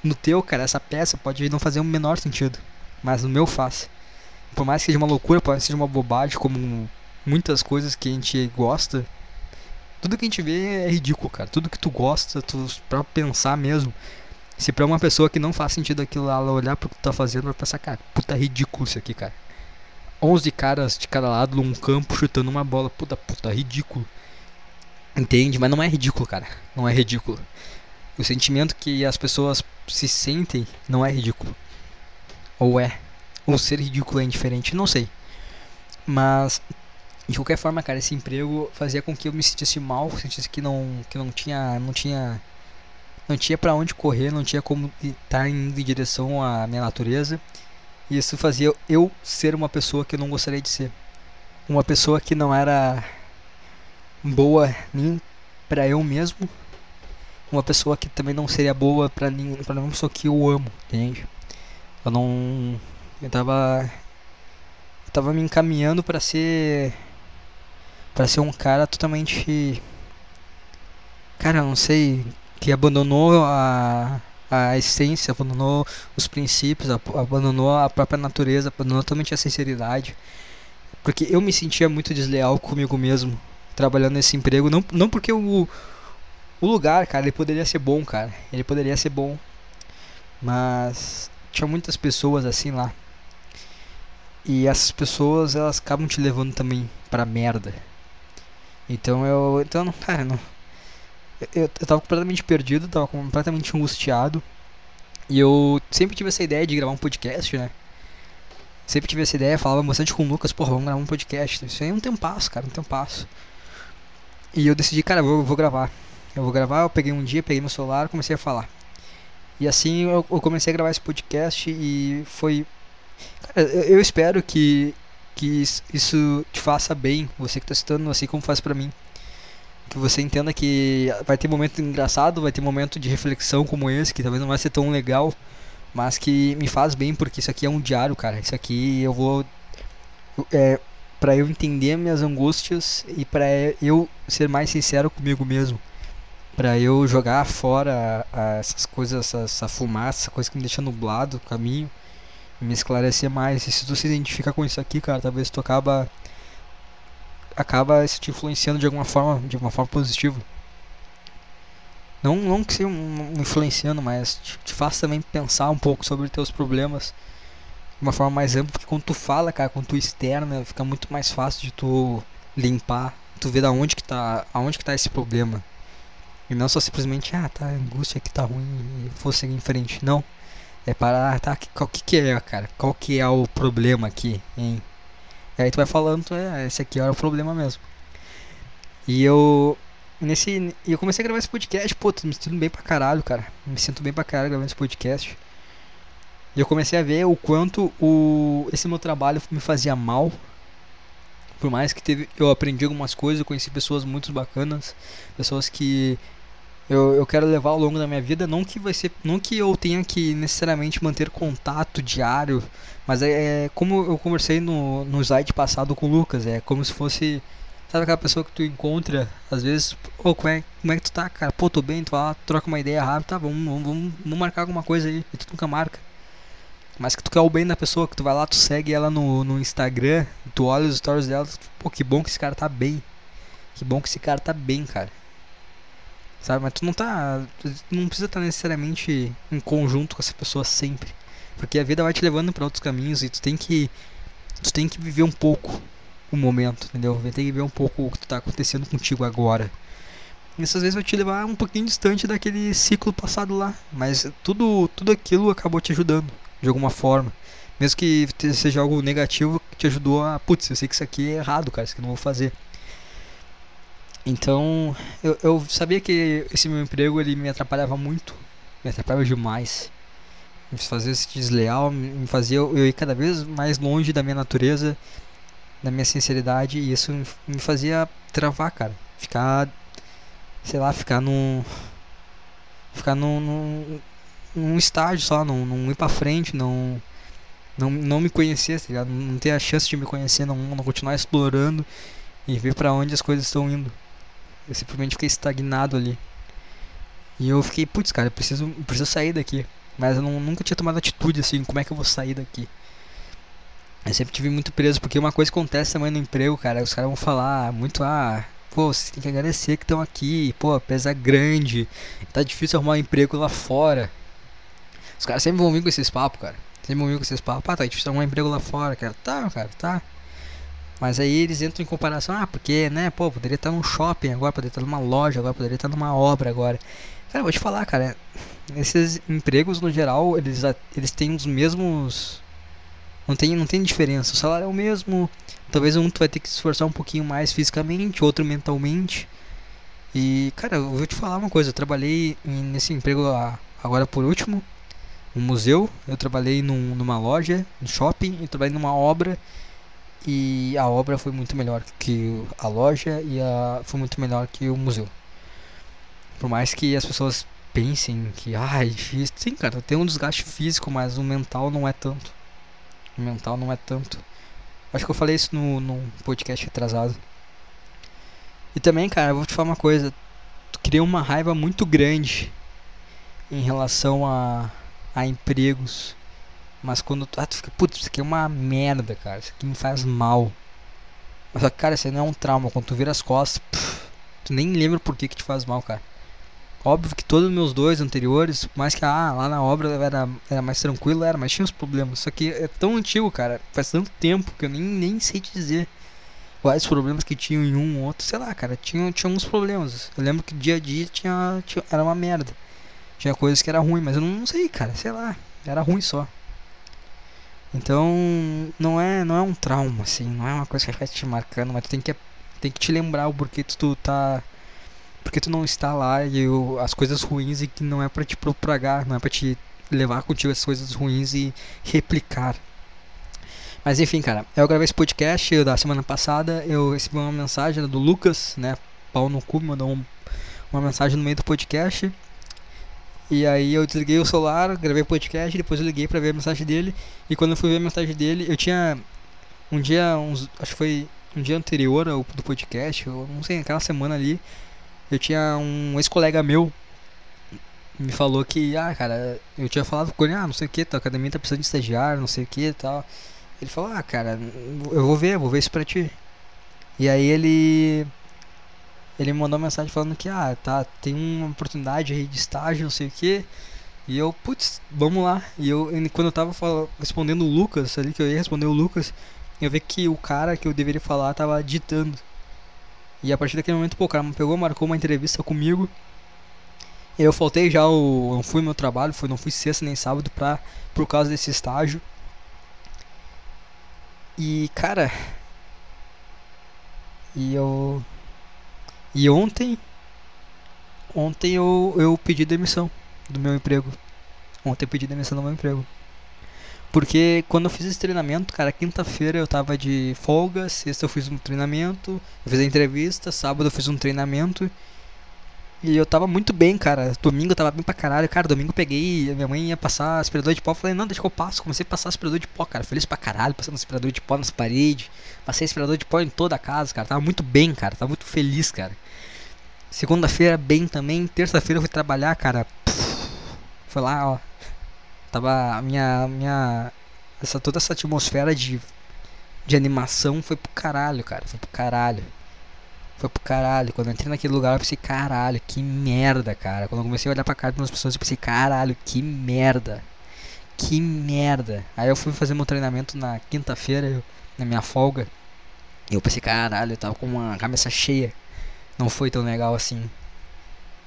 Speaker 1: No teu, cara, essa peça pode não fazer o menor sentido, mas no meu faz. Por mais que seja uma loucura, pode ser uma bobagem, como muitas coisas que a gente gosta. Tudo que a gente vê é ridículo, cara. Tudo que tu gosta, tu pra pensar mesmo. Se pra uma pessoa que não faz sentido aquilo lá, ela olhar pro que tu tá fazendo, vai pensar, cara, puta ridículo isso aqui, cara. 11 caras de cada lado num campo chutando uma bola. Puta, puta, ridículo. Entende? Mas não é ridículo, cara. Não é ridículo. O sentimento que as pessoas se sentem não é ridículo. Ou é. Ou ser ridículo é indiferente, não sei. Mas de qualquer forma, cara, esse emprego fazia com que eu me sentisse mal, sentisse que não que não tinha não tinha não tinha para onde correr, não tinha como estar indo em direção à minha natureza e isso fazia eu ser uma pessoa que eu não gostaria de ser. Uma pessoa que não era boa nem para eu mesmo. Uma pessoa que também não seria boa para ninguém, para pessoa que eu amo, entende? Eu não eu tava eu tava me encaminhando para ser para ser um cara totalmente cara, não sei, que abandonou a a essência, abandonou os princípios, abandonou a própria natureza, abandonou totalmente a sinceridade. Porque eu me sentia muito desleal comigo mesmo, trabalhando nesse emprego. Não, não porque o, o lugar, cara, ele poderia ser bom, cara. Ele poderia ser bom. Mas tinha muitas pessoas assim lá. E essas pessoas, elas acabam te levando também pra merda. Então eu. Então, cara, não eu, eu tava completamente perdido, tava completamente angustiado. E eu sempre tive essa ideia de gravar um podcast, né? Sempre tive essa ideia, falava bastante com o Lucas, porra, vamos gravar um podcast. Isso aí é um tempasso, cara, um tempasso. E eu decidi, cara, eu vou, eu vou gravar. Eu vou gravar, eu peguei um dia, peguei meu celular comecei a falar. E assim eu, eu comecei a gravar esse podcast e foi. Cara, eu, eu espero que, que isso te faça bem, você que tá assistindo, assim como faz pra mim que você entenda que vai ter momento engraçado, vai ter momento de reflexão como esse, que talvez não vai ser tão legal, mas que me faz bem porque isso aqui é um diário, cara. Isso aqui eu vou é para eu entender minhas angústias e para eu ser mais sincero comigo mesmo. Para eu jogar fora essas coisas, essa, essa fumaça, essa coisa que me deixa nublado o caminho, me esclarecer mais. E se tu se identifica com isso aqui, cara, talvez tu acaba acaba te influenciando de alguma forma, de uma forma positiva. Não, não que seja um, influenciando, mas te, te faz também pensar um pouco sobre os teus problemas de uma forma mais ampla, porque quando tu fala, cara, quando tu externa, fica muito mais fácil de tu limpar, tu ver da onde que tá, aonde que tá esse problema. E não só simplesmente, ah, tá, angústia que tá ruim e vou seguir em frente. Não. É parar, ah, tá, qual que, que é, cara? Qual que é o problema aqui, hein? E aí tu vai falando, tu é, esse aqui era o problema mesmo. E eu nesse. Eu comecei a gravar esse podcast, pô, tô me sentindo bem pra caralho, cara. Me sinto bem pra caralho gravando esse podcast. E eu comecei a ver o quanto o, esse meu trabalho me fazia mal. Por mais que teve, eu aprendi algumas coisas, eu conheci pessoas muito bacanas, pessoas que eu, eu quero levar ao longo da minha vida, não que vai ser, não que eu tenha que necessariamente manter contato diário, mas é, é como eu conversei no, no slide passado com o Lucas, é como se fosse Sabe aquela pessoa que tu encontra, às vezes, ô, como, é, como é que tu tá, cara? Pô, tô bem, tu lá, troca uma ideia rápida, tá, vamos, vamos, vamos, vamos marcar alguma coisa aí, e tu nunca marca. Mas que tu quer o bem da pessoa, que tu vai lá, tu segue ela no, no Instagram, tu olha os stories dela, tu, pô, que bom que esse cara tá bem. Que bom que esse cara tá bem, cara. Sabe, mas tu não tá. Tu não precisa estar tá necessariamente em conjunto com essa pessoa sempre. Porque a vida vai te levando para outros caminhos e tu tem que. Tu tem que viver um pouco o momento, entendeu? Tem que ver um pouco o que está acontecendo contigo agora. Isso às vezes vai te levar um pouquinho distante daquele ciclo passado lá, mas tudo, tudo aquilo acabou te ajudando de alguma forma. Mesmo que seja algo negativo que te ajudou a, putz, eu sei que isso aqui é errado, cara, isso aqui eu não vou fazer. Então, eu, eu sabia que esse meu emprego ele me atrapalhava muito, me atrapalhava demais. Me fazia se desleal, me fazia eu ir cada vez mais longe da minha natureza da minha sinceridade e isso me fazia travar, cara. Ficar, sei lá, ficar num. Ficar num, num, num estágio só, não, não ir pra frente, não. Não, não me conhecer, tá? Não ter a chance de me conhecer, não, não continuar explorando e ver para onde as coisas estão indo. Eu simplesmente fiquei estagnado ali. E eu fiquei, putz, cara, eu preciso, eu preciso sair daqui. Mas eu não, nunca tinha tomado atitude assim, como é que eu vou sair daqui? Eu sempre tive muito preso, porque uma coisa acontece também no emprego, cara. Os caras vão falar muito, ah, pô, você tem que agradecer que estão aqui, pô, apesar grande, tá difícil arrumar um emprego lá fora. Os caras sempre vão vir com esses papos, cara. Sempre vão vir com esses papos, ah, tá difícil arrumar um emprego lá fora, cara. Tá, cara, tá. Mas aí eles entram em comparação, ah, porque, né, pô, poderia estar num shopping agora, poderia estar numa loja agora, poderia estar numa obra agora. Cara, vou te falar, cara, esses empregos no geral, eles, eles têm os mesmos não tem, não tem diferença. O salário é o mesmo. Talvez um tu vai ter que se esforçar um pouquinho mais fisicamente, outro mentalmente. E, cara, eu vou te falar uma coisa. Eu trabalhei nesse emprego agora por último, no museu. Eu trabalhei num, numa loja, no shopping. E trabalhei numa obra. E a obra foi muito melhor que a loja e a, foi muito melhor que o museu. Por mais que as pessoas pensem que, ah, é difícil. Sim, cara, tem um desgaste físico, mas o mental não é tanto mental não é tanto. Acho que eu falei isso no, no podcast atrasado. E também, cara, eu vou te falar uma coisa. Tu cria uma raiva muito grande em relação a, a empregos. Mas quando tu, ah, tu fica, putz, isso aqui é uma merda, cara. Isso aqui me faz mal. Mas só que, cara, isso aí não é um trauma. Quando tu vira as costas, tu nem lembra por que, que te faz mal, cara. Óbvio que todos os meus dois anteriores, mais que ah, lá na obra era, era mais tranquilo, era, mas tinha os problemas. Só que é tão antigo, cara, faz tanto tempo que eu nem, nem sei te dizer quais problemas que tinham em um ou outro. Sei lá, cara, tinha, tinha uns problemas. Eu lembro que dia a dia tinha, tinha era uma merda. Tinha coisas que era ruim, mas eu não, não sei, cara, sei lá, era ruim só. Então, não é, não é um trauma, assim, não é uma coisa que vai te marcando, mas tu tem que, tem que te lembrar o porquê tu, tu tá porque tu não está lá e eu, as coisas ruins e que não é para te propagar, não é para te levar contigo as coisas ruins e replicar. Mas enfim, cara, eu gravei esse podcast da semana passada, eu recebi uma mensagem do Lucas, né? Pau no cu, mandou um, uma mensagem no meio do podcast. E aí eu desliguei o celular, gravei o podcast, depois eu liguei para ver a mensagem dele. E quando eu fui ver a mensagem dele, eu tinha um dia, uns, acho que foi um dia anterior ao do podcast, eu não sei, aquela semana ali, eu tinha um ex-colega meu me falou que, ah, cara, eu tinha falado com ele, ah, não sei o que, tua academia tá precisando de estagiário, não sei o que e tal. Ele falou, ah, cara, eu vou ver, vou ver isso pra ti. E aí ele. Ele me mandou mensagem falando que, ah, tá, tem uma oportunidade aí de estágio, não sei o que. E eu, putz, vamos lá. E eu, quando eu tava respondendo o Lucas ali, que eu ia responder o Lucas, eu vi que o cara que eu deveria falar tava ditando. E a partir daquele momento, pô, o cara me pegou, marcou uma entrevista comigo. Eu faltei já o. Não fui meu trabalho, foi, não fui sexta nem sábado pra, por causa desse estágio. E cara. E eu. E ontem ontem eu, eu pedi demissão do meu emprego. Ontem eu pedi demissão do meu emprego. Porque quando eu fiz esse treinamento, cara, quinta-feira eu tava de folga, sexta eu fiz um treinamento, eu fiz a entrevista, sábado eu fiz um treinamento. E eu tava muito bem, cara. Domingo eu tava bem pra caralho. Cara, domingo eu peguei, minha mãe ia passar aspirador de pó. Eu falei, não, deixa que eu passo. Comecei a passar aspirador de pó, cara. Feliz pra caralho, passando aspirador de pó nas paredes. Passei aspirador de pó em toda a casa, cara. Tava muito bem, cara. Tava muito feliz, cara. Segunda-feira bem também. Terça-feira eu fui trabalhar, cara. Foi lá, ó. Tava a minha minha essa toda essa atmosfera de de animação foi pro caralho, cara. Foi pro caralho. Foi pro caralho. Quando eu entrei naquele lugar, eu pensei, caralho, que merda, cara. Quando eu comecei a olhar pra cara de umas pessoas, eu pensei, caralho, que merda. Que merda. Aí eu fui fazer meu treinamento na quinta-feira, na minha folga. E eu pensei, caralho, eu tava com uma cabeça cheia. Não foi tão legal assim.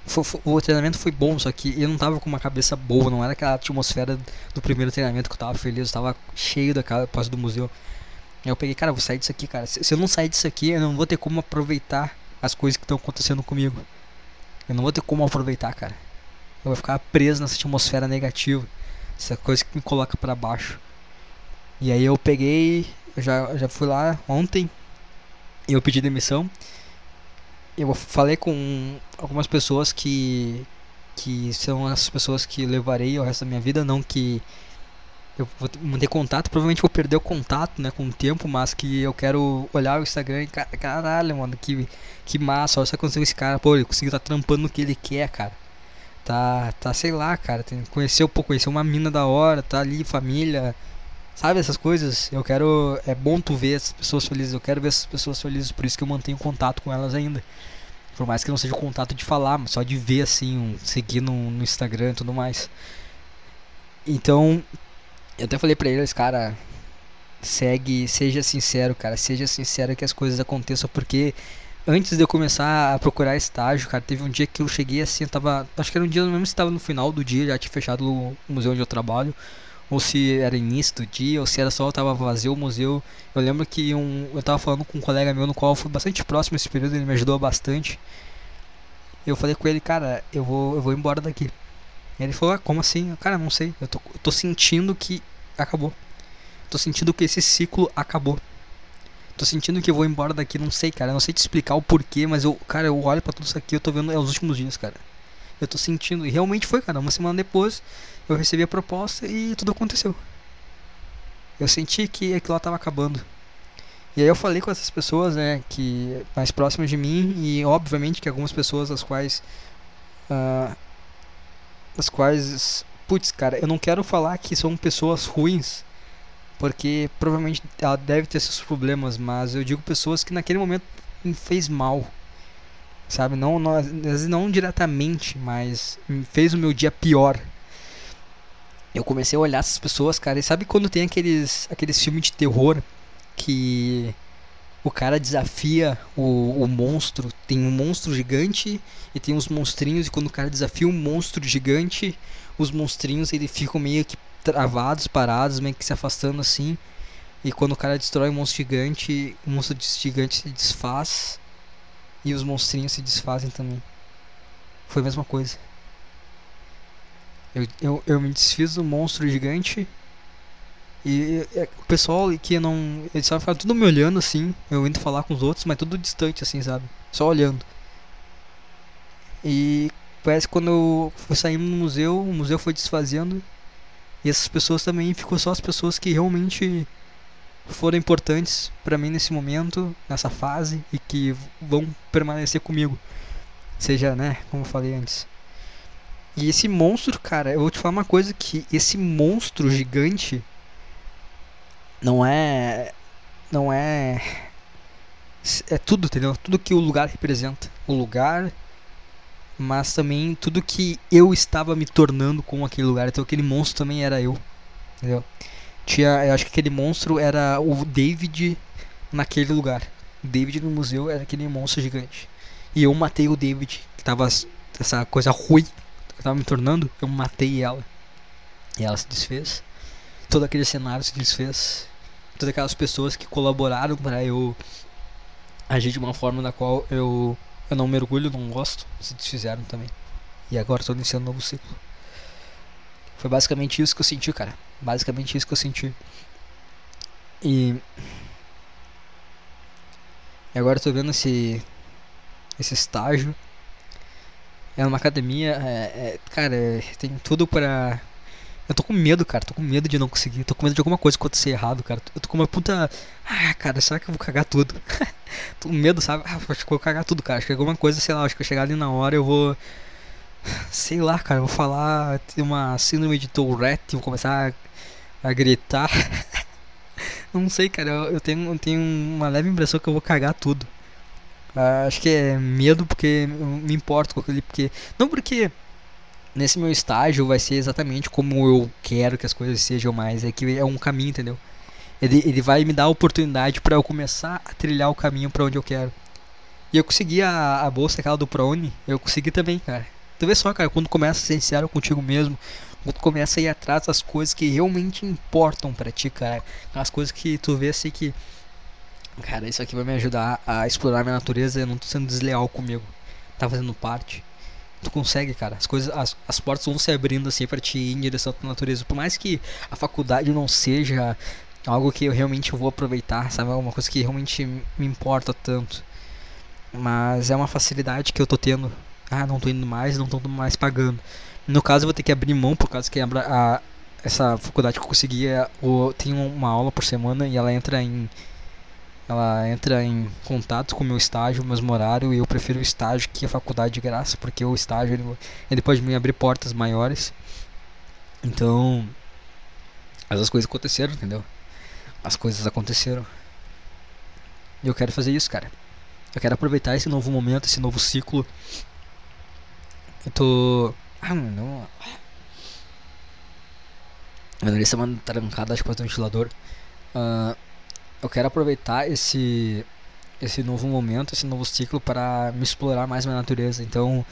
Speaker 1: Foi, foi, o treinamento foi bom, só que eu não tava com uma cabeça boa, não era aquela atmosfera do primeiro treinamento que eu tava feliz, eu tava cheio daquela parte do museu. Eu peguei, cara, vou sair disso aqui, cara. Se, se, eu não sair disso aqui, eu não vou ter como aproveitar as coisas que estão acontecendo comigo. Eu não vou ter como aproveitar, cara. Eu vou ficar preso nessa atmosfera negativa, essa coisa que me coloca para baixo. E aí eu peguei, eu já, já fui lá ontem, e eu pedi demissão eu falei com algumas pessoas que que são as pessoas que levarei o resto da minha vida, não que eu vou manter contato, provavelmente vou perder o contato, né, com o tempo, mas que eu quero olhar o Instagram e caralho, mano, que que massa, olha só conseguiu esse cara, pô, ele conseguiu tá trampando no que ele quer, cara. Tá, tá, sei lá, cara, tem, conheceu, pô, conheceu uma mina da hora, tá ali, família, sabe essas coisas? Eu quero, é bom tu ver essas pessoas felizes, eu quero ver essas pessoas felizes, por isso que eu mantenho contato com elas ainda. Por mais que não seja o contato de falar, mas só de ver assim, um, seguir no, no Instagram e tudo mais. Então, eu até falei pra eles, cara, segue, seja sincero, cara, seja sincero que as coisas aconteçam, porque antes de eu começar a procurar estágio, cara, teve um dia que eu cheguei assim, eu tava, acho que era um dia mesmo se estava no final do dia, já tinha fechado o museu onde eu trabalho ou se era início do dia, ou se era só tava vazio o museu. Eu lembro que um, eu tava falando com um colega meu no qual foi bastante próximo esse período, ele me ajudou bastante. Eu falei com ele, cara, eu vou, eu vou embora daqui. Ele falou, ah, como assim? Cara, não sei, eu tô, eu tô sentindo que acabou. Tô sentindo que esse ciclo acabou. Tô sentindo que eu vou embora daqui, não sei, cara. Não sei te explicar o porquê, mas eu, cara, eu olho para tudo isso aqui, eu tô vendo é os últimos dias, cara. Eu tô sentindo, e realmente foi, cara. Uma semana depois, eu recebi a proposta e tudo aconteceu. Eu senti que aquilo lá estava acabando. E aí eu falei com essas pessoas, né, que mais próximas de mim e obviamente que algumas pessoas as quais uh, as quais putz, cara, eu não quero falar que são pessoas ruins, porque provavelmente ela deve ter seus problemas, mas eu digo pessoas que naquele momento me fez mal. Sabe, não, não não diretamente, mas fez o meu dia pior eu comecei a olhar essas pessoas, cara, e sabe quando tem aqueles, aqueles filmes de terror que o cara desafia o, o monstro, tem um monstro gigante e tem uns monstrinhos, e quando o cara desafia um monstro gigante, os monstrinhos ele ficam meio que travados, parados, meio que se afastando assim. E quando o cara destrói o monstro gigante, o monstro gigante se desfaz e os monstrinhos se desfazem também. Foi a mesma coisa. Eu, eu, eu me desfiz do monstro gigante. E, e o pessoal que não. Eles sabem ficar tudo me olhando assim. Eu indo falar com os outros, mas tudo distante assim, sabe? Só olhando. E parece que quando eu saindo no museu, o museu foi desfazendo. E essas pessoas também ficou só as pessoas que realmente foram importantes para mim nesse momento, nessa fase e que vão permanecer comigo. Seja, né, como eu falei antes, e esse monstro, cara, eu vou te falar uma coisa que esse monstro gigante não é não é é tudo, entendeu? Tudo que o lugar representa, o lugar, mas também tudo que eu estava me tornando com aquele lugar. Então aquele monstro também era eu, entendeu? Tinha, eu acho que aquele monstro era o David naquele lugar. O David no museu era aquele monstro gigante. E eu matei o David, que tava essa coisa ruim eu tava me tornando, eu matei ela. E ela se desfez. Todo aquele cenário se desfez. Todas aquelas pessoas que colaboraram para eu agir de uma forma na qual eu Eu não mergulho, não gosto. Se desfizeram também. E agora estou iniciando um novo ciclo. Foi basicamente isso que eu senti, cara. Basicamente isso que eu senti. E. E agora tô vendo esse. Esse estágio. É uma academia. É, é, cara, é, tem tudo pra. Eu tô com medo, cara. Tô com medo de não conseguir. Tô com medo de alguma coisa acontecer errado, cara. Eu tô com uma puta. Ah, cara, será que eu vou cagar tudo? tô com medo, sabe? Ah, acho que eu vou cagar tudo, cara. Acho que alguma coisa, sei lá, acho que eu chegar ali na hora eu vou. Sei lá, cara, eu vou falar. Uma síndrome de Tourette, vou começar a, a gritar. não sei, cara. Eu, eu, tenho, eu tenho uma leve impressão que eu vou cagar tudo. Uh, acho que é medo porque eu me importo com aquele. Porque, não porque nesse meu estágio vai ser exatamente como eu quero que as coisas sejam mais. É que é um caminho, entendeu? Ele, ele vai me dar a oportunidade para eu começar a trilhar o caminho para onde eu quero. E eu consegui a, a bolsa aquela do Prone, eu consegui também, cara. Tu vê só, cara, quando começa a ser sincero contigo mesmo, quando começa a ir atrás das coisas que realmente importam para ti, cara. As coisas que tu vê assim que Cara, isso aqui vai me ajudar a explorar minha natureza. Eu não tô sendo desleal comigo. Tá fazendo parte. Tu consegue, cara. As coisas, as, as portas vão se abrindo assim para ti ir em direção à tua natureza. Por mais que a faculdade não seja algo que eu realmente vou aproveitar, sabe? Alguma coisa que realmente me importa tanto. Mas é uma facilidade que eu tô tendo. Ah, não tô indo mais, não tô mais pagando. No caso, eu vou ter que abrir mão por causa que a, a essa faculdade que eu consegui é, o, tem uma aula por semana e ela entra em ela entra em contato com o meu estágio, o mesmo horário, e eu prefiro o estágio que a faculdade de graça, porque o estágio ele, ele pode me abrir portas maiores. Então, as coisas aconteceram, entendeu? As coisas aconteceram. E eu quero fazer isso, cara. Eu quero aproveitar esse novo momento, esse novo ciclo. Eu tô. Ah, não. Eu dei semana trancada, acho que o ventilador. Uh, eu quero aproveitar esse esse novo momento, esse novo ciclo para me explorar mais minha natureza. Então,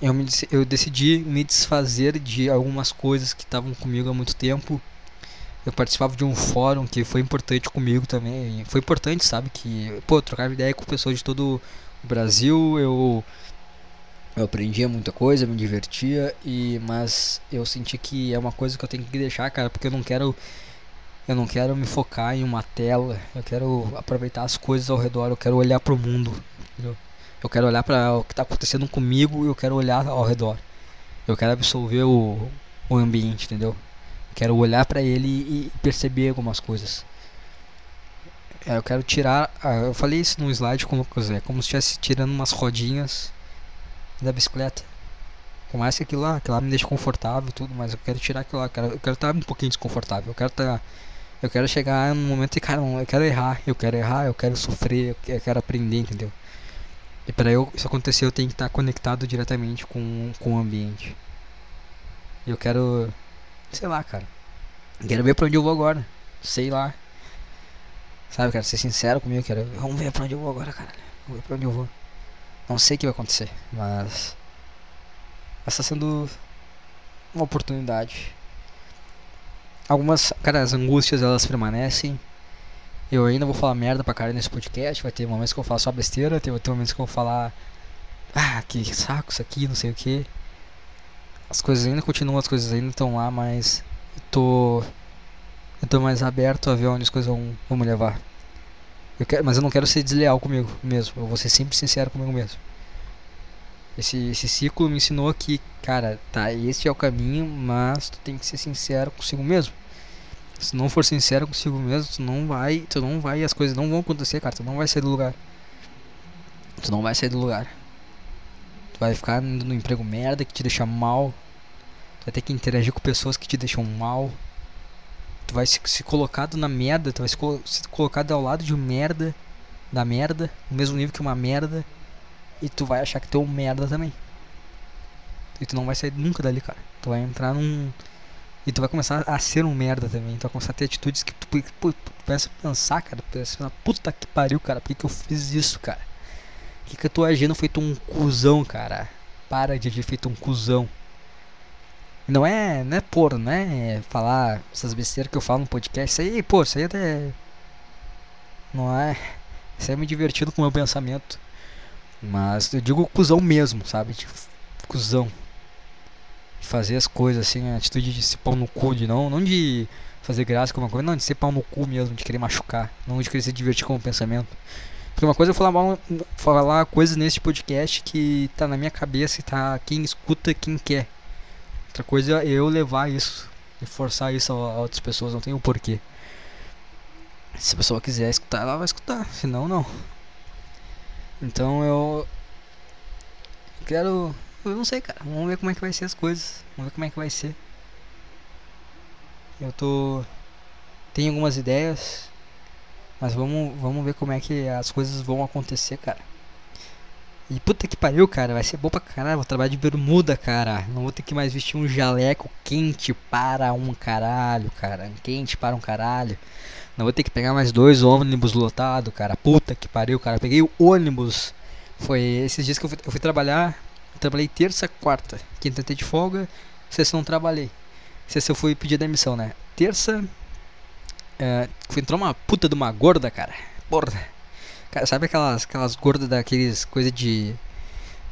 Speaker 1: eu, me, eu decidi me desfazer de algumas coisas que estavam comigo há muito tempo. Eu participava de um fórum que foi importante comigo também. Foi importante, sabe? Que, pô, trocar ideia com pessoas de todo o Brasil. Eu, eu aprendia muita coisa, me divertia. e Mas eu senti que é uma coisa que eu tenho que deixar, cara, porque eu não quero eu não quero me focar em uma tela. Eu quero aproveitar as coisas ao redor. Eu quero olhar para o mundo. Entendeu? Eu quero olhar para o que está acontecendo comigo e eu quero olhar ao redor. Eu quero absorver o, o ambiente, entendeu? Eu quero olhar para ele e perceber algumas coisas. É, eu quero tirar. Eu falei isso no slide como, é, como se estivesse tirando umas rodinhas da bicicleta. Com que aquilo lá, aquilo lá me deixa confortável tudo, mas eu quero tirar aquilo lá, eu quero, eu quero estar um pouquinho desconfortável, eu quero estar eu quero chegar num momento e, cara, eu quero errar, eu quero errar, eu quero sofrer, eu quero aprender, entendeu? E para eu isso acontecer, eu tenho que estar conectado diretamente com, com o ambiente. Eu quero, sei lá, cara. Quero ver pra onde eu vou agora. Sei lá. Sabe, quero ser sincero comigo, quero. Vamos ver pra onde eu vou agora, cara. Vamos ver pra onde eu vou. Não sei o que vai acontecer, mas. Está sendo uma oportunidade algumas, cara, as angústias elas permanecem. Eu ainda vou falar merda pra cara nesse podcast. Vai ter momentos que eu vou falar só besteira, tem, ter momentos que eu vou falar. Ah, que saco isso aqui, não sei o que. As coisas ainda continuam, as coisas ainda estão lá, mas eu tô. Eu tô mais aberto a ver onde as coisas vão, vão me levar. Eu quero, mas eu não quero ser desleal comigo mesmo. Eu vou ser sempre sincero comigo mesmo. Esse, esse ciclo me ensinou que, cara, tá, esse é o caminho, mas tu tem que ser sincero consigo mesmo. Se não for sincero consigo mesmo, tu não vai, tu não vai, as coisas não vão acontecer, cara, tu não vai sair do lugar. Tu não vai sair do lugar. Tu vai ficar no emprego merda que te deixa mal. Tu vai ter que interagir com pessoas que te deixam mal. Tu vai se, se colocado na merda, tu vai se, se colocado ao lado de merda, da merda, no mesmo nível que uma merda e tu vai achar que tu é um merda também. E tu não vai sair nunca dali, cara. Tu vai entrar num. E tu vai começar a ser um merda também. Tu vai começar a ter atitudes que tu, pô, tu começa a pensar, cara. Tu pensa, puta que pariu, cara. Por que, que eu fiz isso, cara? Por que, que eu tô agindo feito um cuzão, cara? Para de agir feito um cuzão. Não é, não é por, né? É falar essas besteiras que eu falo no podcast. Isso aí, pô, isso aí até. Não é. Isso aí é me divertindo com o meu pensamento. Mas eu digo cuzão mesmo, sabe? Tipo, cuzão. Fazer as coisas assim, a atitude de se pau no cu, de não, não de fazer graça com uma coisa, não, de ser pau no cu mesmo, de querer machucar, não de querer se divertir com o pensamento. Porque uma coisa é falar, falar coisas nesse podcast que tá na minha cabeça e tá quem escuta, quem quer. Outra coisa é eu levar isso e forçar isso a, outras pessoas, não tem o um porquê. Se a pessoa quiser escutar, ela vai escutar, senão não. Então eu quero, eu não sei, cara. Vamos ver como é que vai ser as coisas. Vamos ver como é que vai ser. Eu tô tenho algumas ideias, mas vamos, vamos ver como é que as coisas vão acontecer, cara. E puta que pariu, cara, vai ser bom pra caralho. Vou trabalhar de bermuda, cara. Não vou ter que mais vestir um jaleco quente para um caralho, cara. Quente para um caralho. Não vou ter que pegar mais dois ônibus lotados, cara. Puta que pariu, cara. peguei o ônibus. Foi esses dias que eu fui, eu fui trabalhar. Eu trabalhei terça, quarta. Quinta eu de folga. Sexta não trabalhei. Sexta eu fui pedir demissão, né? Terça é, entrou uma puta de uma gorda, cara. Porra. Cara, sabe aquelas, aquelas gordas daqueles coisa de.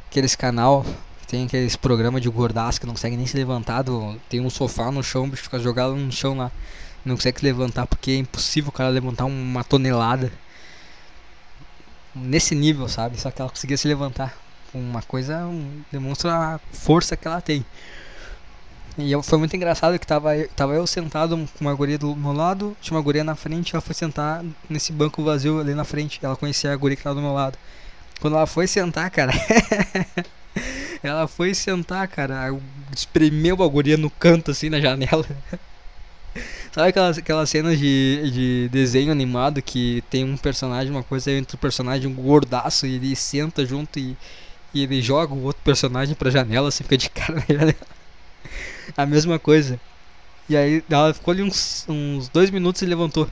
Speaker 1: Aqueles canal tem aqueles programas de gordaço que não consegue nem se levantar. Do, tem um sofá no chão, o bicho fica jogado no chão lá. Não consegue se levantar porque é impossível o cara levantar uma tonelada. Nesse nível, sabe? Só que ela conseguia se levantar. Uma coisa um, demonstra a força que ela tem. E eu, foi muito engraçado que tava, tava eu sentado com uma guria do meu lado, tinha uma guria na frente, ela foi sentar nesse banco vazio ali na frente. Ela conhecia a guria que tava do meu lado. Quando ela foi sentar, cara. ela foi sentar, cara. Espremeu a guria no canto, assim, na janela. Sabe aquelas, aquelas cenas de, de desenho animado que tem um personagem, uma coisa entre o personagem um gordaço e ele senta junto e, e ele joga o outro personagem pra janela, assim, fica de cara na janela a mesma coisa. E aí ela ficou ali uns, uns dois minutos e levantou.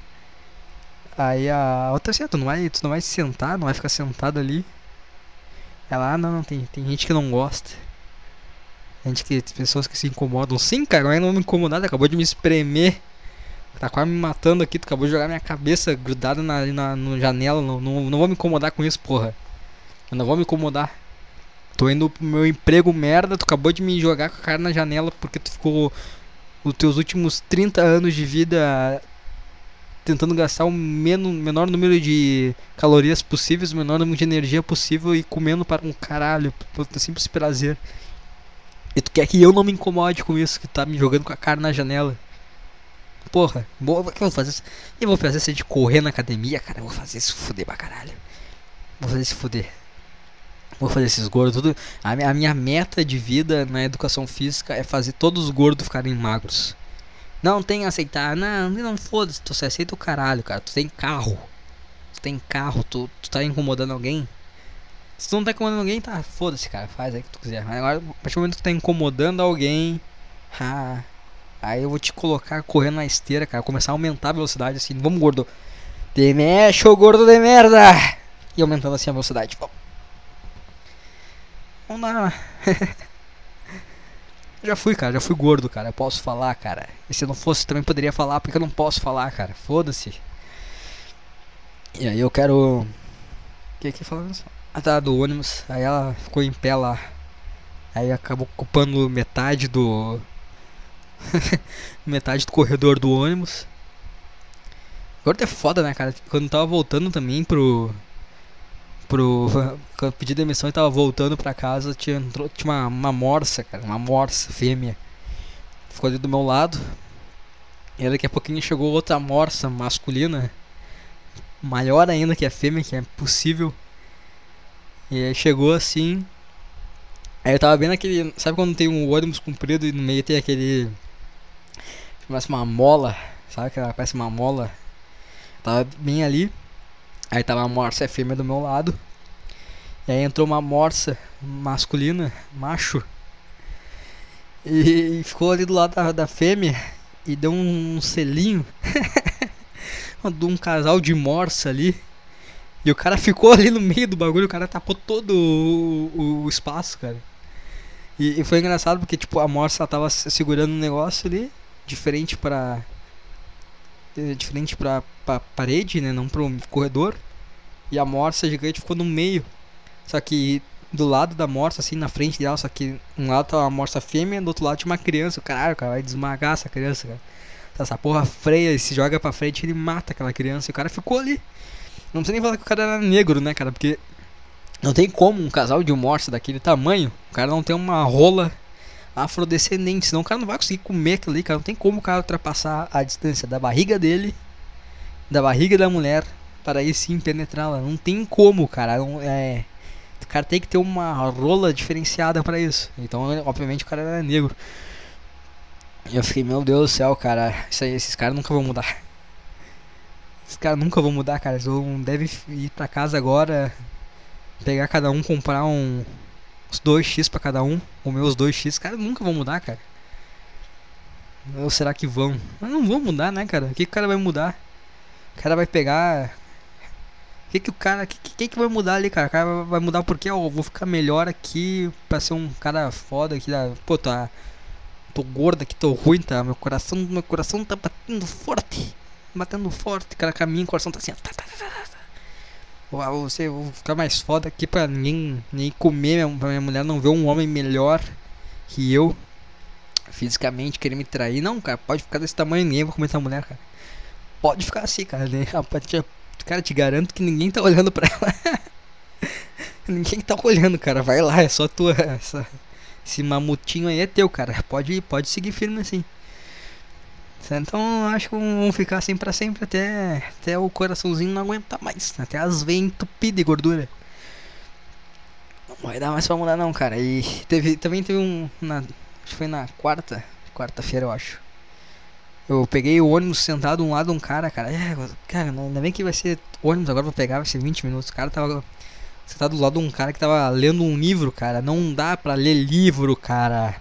Speaker 1: Aí a outra assim, tu não vai, tu não vai sentar, não vai ficar sentado ali. Ela, ah, não, não, tem, tem gente que não gosta. Gente que, pessoas que se incomodam. Sim, cara, é não me incomodar, acabou de me espremer. Tá quase me matando aqui, tu acabou de jogar minha cabeça grudada na, na no janela. Não, não, não vou me incomodar com isso, porra. Eu não vou me incomodar. Tô indo pro meu emprego merda, tu acabou de me jogar com a cara na janela porque tu ficou os teus últimos 30 anos de vida tentando gastar o menor, menor número de calorias possíveis, o menor número de energia possível e comendo para um caralho, por simples prazer. E tu quer que eu não me incomode com isso, que tá me jogando com a cara na janela. Porra, eu vou fazer? Eu vou fazer isso de correr na academia, cara. Vou fazer isso fuder pra caralho. Vou fazer isso fuder vou fazer esses gordos tudo. A minha, a minha meta de vida na educação física é fazer todos os gordos ficarem magros. Não tem aceitar, não, não foda-se, tu aceita o caralho, cara. Tu tem carro. Tu tem carro, tu, tu tá incomodando alguém. Se tu não tá incomodando alguém, tá, foda-se, cara, faz aí o que tu quiser. Mas agora, a partir do momento que tu tá incomodando alguém, ah, aí eu vou te colocar correndo na esteira, cara, começar a aumentar a velocidade assim, vamos gordo. Te mexe, ô gordo de merda! E aumentando assim a velocidade, vamos. Vamos lá. já fui, cara, já fui gordo, cara. Eu posso falar, cara. E se não fosse, também poderia falar, porque eu não posso falar, cara. Foda-se. E aí eu quero. O que que falando? Ah tá, do ônibus. Aí ela ficou em pé lá. Aí acabou ocupando metade do. metade do corredor do ônibus. Agora é foda, né, cara? Quando tava voltando também pro pro. Quando pedi demissão e tava voltando pra casa, tinha, entrou, tinha uma, uma morsa, cara, uma morsa fêmea. Ficou ali do meu lado. E daqui a pouquinho chegou outra morsa masculina. Maior ainda que a fêmea, que é possível. E aí chegou assim. Aí eu tava vendo aquele. Sabe quando tem um ônibus comprido e no meio tem aquele. Parece uma mola. Sabe que parece uma mola? tava bem ali. Aí tava a morsa fêmea do meu lado. E aí entrou uma morsa masculina, macho. E, ficou ali do lado da, da fêmea e deu um, um selinho. de um casal de morsa ali. E o cara ficou ali no meio do bagulho, o cara tapou todo o, o, o espaço, cara. E, e, foi engraçado porque, tipo, a morsa tava segurando um negócio ali, diferente pra é diferente pra parede, né? Não pro corredor. E a morsa gigante ficou no meio. Só que do lado da morsa, assim, na frente dela, só que um lado tava uma morsa fêmea, do outro lado tinha uma criança. Caralho, cara, vai desmagar essa criança, cara. Essa porra freia e se joga pra frente ele mata aquela criança. E o cara ficou ali. Não precisa nem falar que o cara era negro, né, cara? Porque não tem como um casal de morsa daquele tamanho, o cara não tem uma rola afrodescendente, senão o cara não vai conseguir comer aquilo ali, cara. Não tem como o cara ultrapassar a distância da barriga dele, da barriga da mulher, para aí sim penetrá-la. Não tem como, cara. Não, é, o cara tem que ter uma rola diferenciada para isso. Então, obviamente, o cara era negro. Eu fiquei, meu Deus do céu, cara. Isso aí, esses caras nunca vão mudar. Esses caras nunca vão mudar, cara. Eles vão, devem ir pra casa agora. Pegar cada um, comprar um. Os 2x pra cada um. Comer os 2x. Os caras nunca vão mudar, cara. Ou será que vão? Mas não vão mudar, né, cara? O que, que o cara vai mudar? O cara vai pegar o que, que o cara. O que, que, que vai mudar ali, cara? O cara vai mudar porque eu vou ficar melhor aqui pra ser um cara foda aqui. Da, pô, tá. Tô gordo aqui, tô ruim, tá? Meu coração, meu coração tá batendo forte. Batendo forte, cara, caminho, o coração tá assim. Tá, tá, tá, tá. Você, vou ficar mais foda aqui pra ninguém, nem comer, pra minha mulher não ver um homem melhor que eu. Fisicamente, querer me trair. Não, cara, pode ficar desse tamanho, ninguém vai comer essa mulher, cara. Pode ficar assim, cara. Né? Cara, te garanto que ninguém tá olhando pra ela. ninguém tá olhando, cara. Vai lá, é só tua. Essa, esse mamutinho aí é teu, cara. Pode, pode seguir firme assim. Então acho que vão ficar assim pra sempre até, até o coraçãozinho não aguentar mais. Até as veias entupidas de gordura. Não vai dar mais pra mudar não, cara. E teve, também teve um. Na, acho que foi na quarta. Quarta-feira eu acho. Eu peguei o ônibus sentado um lado um cara, cara. É, cara, ainda bem que vai ser ônibus agora vou pegar, vai ser 20 minutos. O cara tava sentado do lado de um cara que tava lendo um livro, cara. Não dá pra ler livro, cara.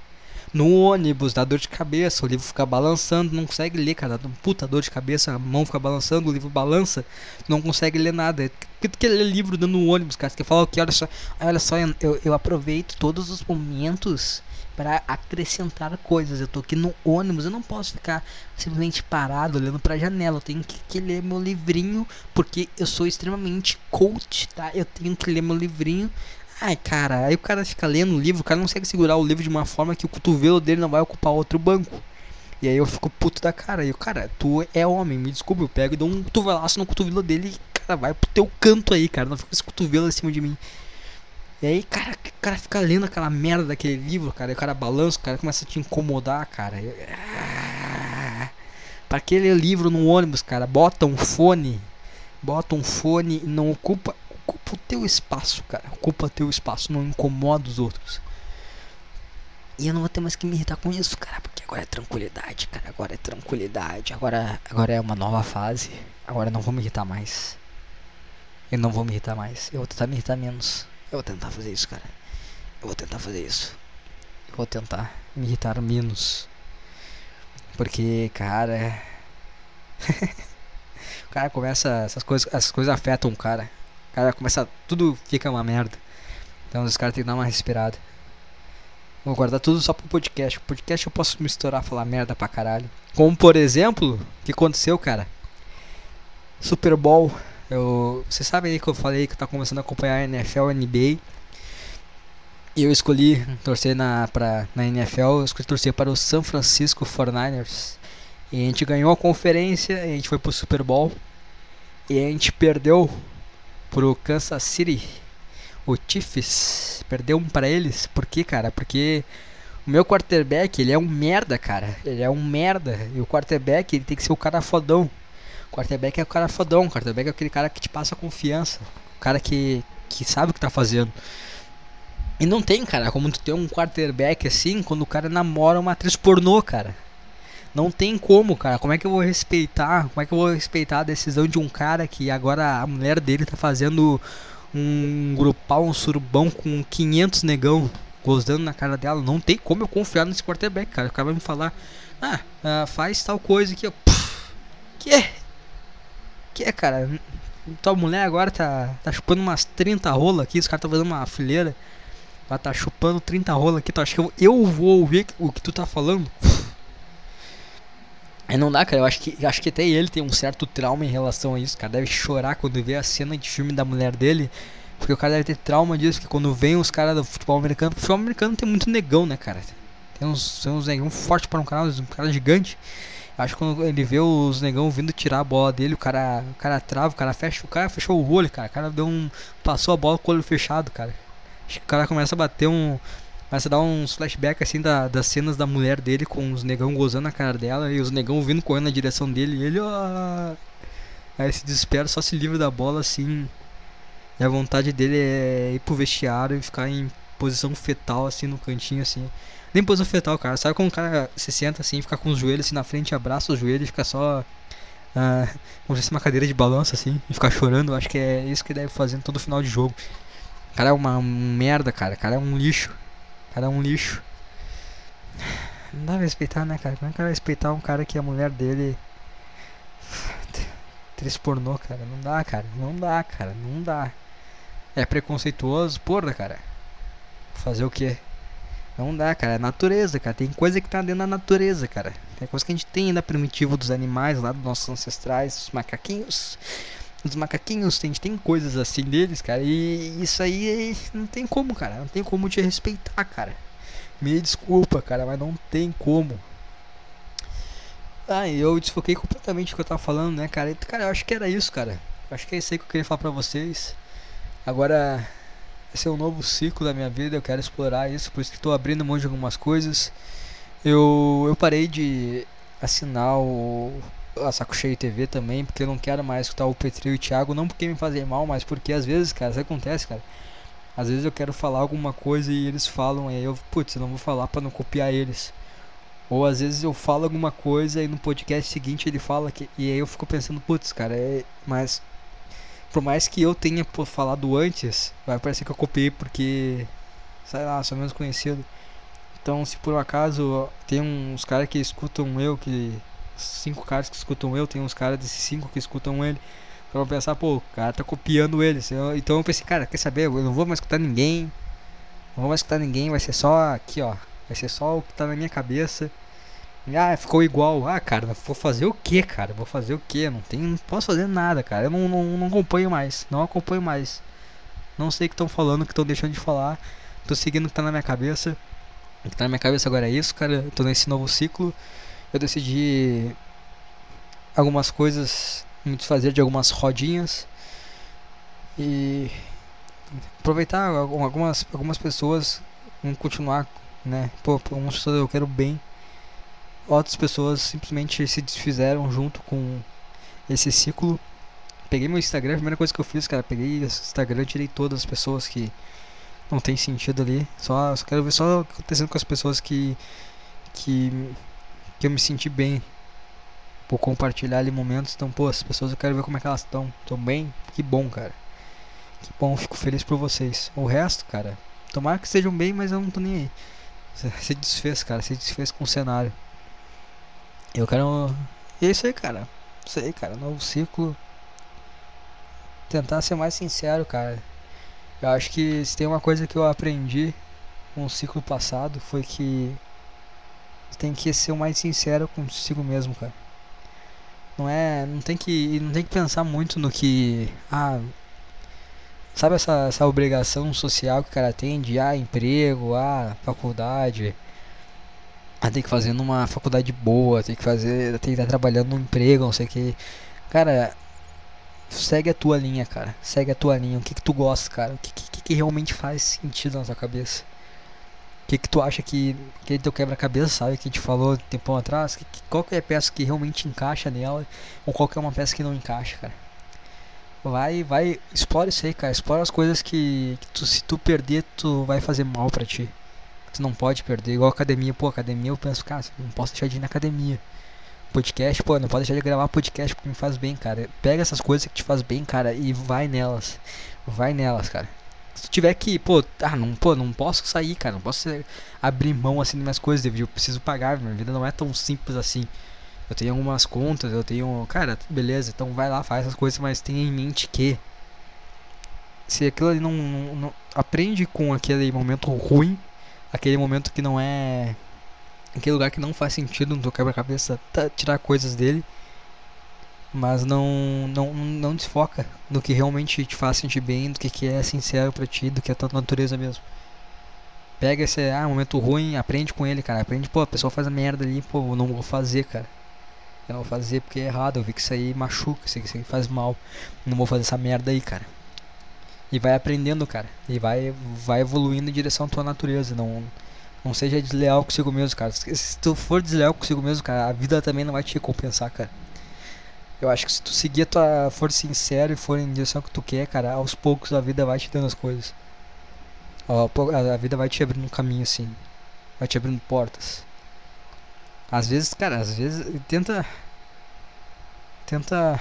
Speaker 1: No ônibus, dá dor de cabeça, o livro fica balançando, não consegue ler, cara. Dá puta dor de cabeça, a mão fica balançando, o livro balança, não consegue ler nada. Que tu quer ler livro dando no ônibus, cara? Você quer falar o que? Olha só, olha só, eu, eu aproveito todos os momentos para acrescentar coisas. Eu tô aqui no ônibus, eu não posso ficar simplesmente parado olhando para a janela. Eu tenho que, que, ler meu livrinho porque eu sou extremamente coach, tá? Eu tenho que ler meu livrinho. Ai, cara, aí o cara fica lendo o livro, o cara não consegue segurar o livro de uma forma que o cotovelo dele não vai ocupar outro banco. E aí eu fico puto da cara. E o cara, tu é homem, me desculpa, eu pego e dou um cotovelaço no cotovelo dele e, cara, vai pro teu canto aí, cara. Não fica esse cotovelo acima de mim. E aí, cara, o cara fica lendo aquela merda daquele livro, cara. E o cara balança, o cara começa a te incomodar, cara. Eu... Ah, pra que ler livro no ônibus, cara? Bota um fone. Bota um fone e não ocupa. Ocupa o teu espaço, cara. Ocupa teu espaço, não incomoda os outros. E eu não vou ter mais que me irritar com isso, cara. Porque agora é tranquilidade, cara. Agora é tranquilidade. Agora, agora é uma nova fase. Agora eu não vou me irritar mais. Eu não vou me irritar mais. Eu vou tentar me irritar menos. Eu vou tentar fazer isso, cara. Eu vou tentar fazer isso. Eu vou tentar me irritar menos. Porque, cara. o cara começa. Essas coisas, essas coisas afetam o cara. Cara começa. Tudo fica uma merda. Então os caras têm que dar uma respirada. Vou guardar tudo só pro podcast. O podcast eu posso misturar, falar merda pra caralho. Como por exemplo, o que aconteceu, cara? Super Bowl eu, você sabe aí que eu falei que tá começando a acompanhar a NFL, NBA. E eu escolhi torcer na, pra, na NFL, eu escolhi torcer para o San Francisco 49ers. E a gente ganhou a conferência, a gente foi pro Super Bowl. E a gente perdeu pro Kansas City. O Chiefs perdeu um para eles. Por quê, cara? Porque o meu quarterback, ele é um merda, cara. Ele é um merda. E o quarterback, ele tem que ser o cara fodão. Quarterback é o cara fodão, quarterback é aquele cara que te passa confiança, o cara que, que sabe o que tá fazendo. E não tem, cara, como tu ter um quarterback assim quando o cara namora uma atriz pornô, cara. Não tem como, cara. Como é que eu vou respeitar? Como é que eu vou respeitar a decisão de um cara que agora a mulher dele tá fazendo um grupal, um surubão com 500 negão gozando na cara dela? Não tem como eu confiar nesse quarterback, cara. O cara vai me falar: "Ah, ah faz tal coisa aqui, ó". Que? que é, cara? Tua mulher agora tá, tá chupando umas 30 rolas aqui, os caras tá fazendo uma fileira. Ela tá chupando 30 rolas aqui, tu acha que eu, eu vou ouvir o que tu tá falando? Aí não dá, cara. Eu acho que, acho que até ele tem um certo trauma em relação a isso. Cara, deve chorar quando vê a cena de filme da mulher dele Porque o cara deve ter trauma disso, que quando vem os caras do futebol americano, futebol americano tem muito negão, né, cara? Tem uns, tem uns negão forte para um cara, um cara gigante. Acho que quando ele vê os negão vindo tirar a bola dele, o cara, o cara trava, o cara fecha, o cara fechou o olho, cara. O cara deu um. Passou a bola com o olho fechado, cara. Acho que o cara começa a bater um. Começa a dar uns flashbacks assim da, das cenas da mulher dele com os negão gozando a cara dela e os negão vindo correndo na direção dele e ele, ó. Aí esse desespero só se livra da bola assim. E a vontade dele é ir pro vestiário e ficar em posição fetal assim no cantinho assim. Nem posição fetal, cara. Sabe como o cara se senta assim, fica com os joelhos assim na frente, abraça os joelhos e fica só. Uh, como se uma cadeira de balanço assim, e ficar chorando. Acho que é isso que deve fazer todo final de jogo. O cara é uma merda, cara. O cara é um lixo. Cara é um lixo. Não dá pra respeitar, né, cara? Como é que vai respeitar um cara que a mulher dele. Três pornô, cara? Não dá, cara. Não dá, cara. Não dá. É preconceituoso, porra, cara. Fazer o quê? Não dá, cara. É natureza, cara. Tem coisa que tá dentro da natureza, cara. Tem coisa que a gente tem ainda primitivo dos animais lá, dos nossos ancestrais, dos macaquinhos. Os macaquinhos, gente tem coisas assim deles, cara. E isso aí não tem como, cara. Não tem como te respeitar, cara. Me desculpa, cara, mas não tem como. Ah, eu desfoquei completamente o que eu tava falando, né, cara? Cara, eu acho que era isso, cara. Eu acho que é isso aí que eu queria falar pra vocês. Agora, esse é um novo ciclo da minha vida, eu quero explorar isso, por isso que estou abrindo mão de algumas coisas. Eu, eu parei de assinar o a Saco Cheio TV também, porque eu não quero mais escutar o Petri e o Thiago, não porque me fazem mal, mas porque às vezes, cara, isso acontece, cara. Às vezes eu quero falar alguma coisa e eles falam, e aí eu, putz, eu não vou falar para não copiar eles. Ou às vezes eu falo alguma coisa e no podcast seguinte ele fala que. E aí eu fico pensando, putz, cara, é, mas por mais que eu tenha falado antes, vai parecer que eu copiei porque, sei lá, sou menos conhecido. Então, se por acaso tem uns caras que escutam eu, que cinco caras que escutam eu, tem uns caras desses cinco que escutam ele, vão pensar, pô, o cara tá copiando ele. Então eu pensei, cara, quer saber? Eu não vou mais escutar ninguém, não vou mais escutar ninguém, vai ser só aqui, ó, vai ser só o que tá na minha cabeça. Ah, ficou igual. Ah, cara, vou fazer o que, cara? Vou fazer o que? Não tem, não posso fazer nada, cara. Eu não, não, não acompanho mais. Não acompanho mais. Não sei o que estão falando, o que estão deixando de falar. Tô seguindo o que tá na minha cabeça. O que tá na minha cabeça agora é isso, cara. Eu tô nesse novo ciclo. Eu decidi algumas coisas, me desfazer de algumas rodinhas. E aproveitar algumas, algumas pessoas vão continuar, né? Pô, algumas pessoas eu quero bem outras pessoas simplesmente se desfizeram junto com esse ciclo. Peguei meu Instagram, a primeira coisa que eu fiz, cara, peguei o Instagram, tirei todas as pessoas que não tem sentido ali. Só, só quero ver só tá acontecendo com as pessoas que que que eu me senti bem por compartilhar ali momentos. Então, pô, as pessoas eu quero ver como é que elas estão. Estão bem? Que bom, cara. Que bom, fico feliz por vocês. O resto, cara, tomara que estejam bem, mas eu não tô nem aí. Se desfez, cara, se desfez com o cenário. Eu quero. E é isso aí, cara. Isso aí, cara. Novo ciclo. Tentar ser mais sincero, cara. Eu acho que se tem uma coisa que eu aprendi com o ciclo passado foi que tem que ser o mais sincero consigo mesmo, cara. Não é, não tem que, não tem que pensar muito no que, ah, sabe essa, essa obrigação social que o cara tem de ah, emprego, ah, faculdade, ah, tem que fazer numa faculdade boa, tem que fazer, tem que estar trabalhando num emprego, não sei o que. Cara, segue a tua linha, cara. Segue a tua linha. O que que tu gosta, cara? O que que, que realmente faz sentido na tua cabeça? Que que tu acha que que é teu quebra-cabeça, sabe? Que a gente falou tempão atrás, que, que, qual que é a peça que realmente encaixa nela ou qual que é uma peça que não encaixa, cara? Vai, vai, explora isso aí, cara. Explora as coisas que, que tu, se tu perder, tu vai fazer mal pra ti tu não pode perder. Igual academia, pô, academia eu penso, cara, não posso deixar de ir na academia. Podcast, pô, não pode deixar de gravar podcast porque me faz bem, cara. Pega essas coisas que te faz bem, cara, e vai nelas. Vai nelas, cara. Se tiver que, pô, ah, não, pô, não posso sair, cara, não posso abrir mão assim das minhas coisas, eu preciso pagar, minha vida não é tão simples assim. Eu tenho algumas contas, eu tenho, cara, beleza, então vai lá, faz essas coisas, mas tenha em mente que se aquilo ali não, não, não aprende com aquele momento ruim aquele momento que não é. Aquele lugar que não faz sentido no teu quebra-cabeça, tá, tirar coisas dele. Mas não, não, não desfoca no que realmente te faz sentir bem, do que, que é sincero pra ti, do que é a tua natureza mesmo. Pega esse ah, momento ruim, aprende com ele, cara. Aprende, pô, a pessoa faz a merda ali, pô, eu não vou fazer, cara. Eu não vou fazer porque é errado, eu vi que isso aí machuca, isso aí faz mal. Não vou fazer essa merda aí, cara. E vai aprendendo, cara. E vai, vai evoluindo em direção à tua natureza. Não, não seja desleal consigo mesmo, cara. Se tu for desleal consigo mesmo, cara, a vida também não vai te recompensar, cara. Eu acho que se tu seguir a tua. for sincero e for em direção que tu quer, cara, aos poucos a vida vai te dando as coisas. A vida vai te abrindo um caminho assim. Vai te abrindo portas. Às vezes, cara, às vezes tenta. Tenta.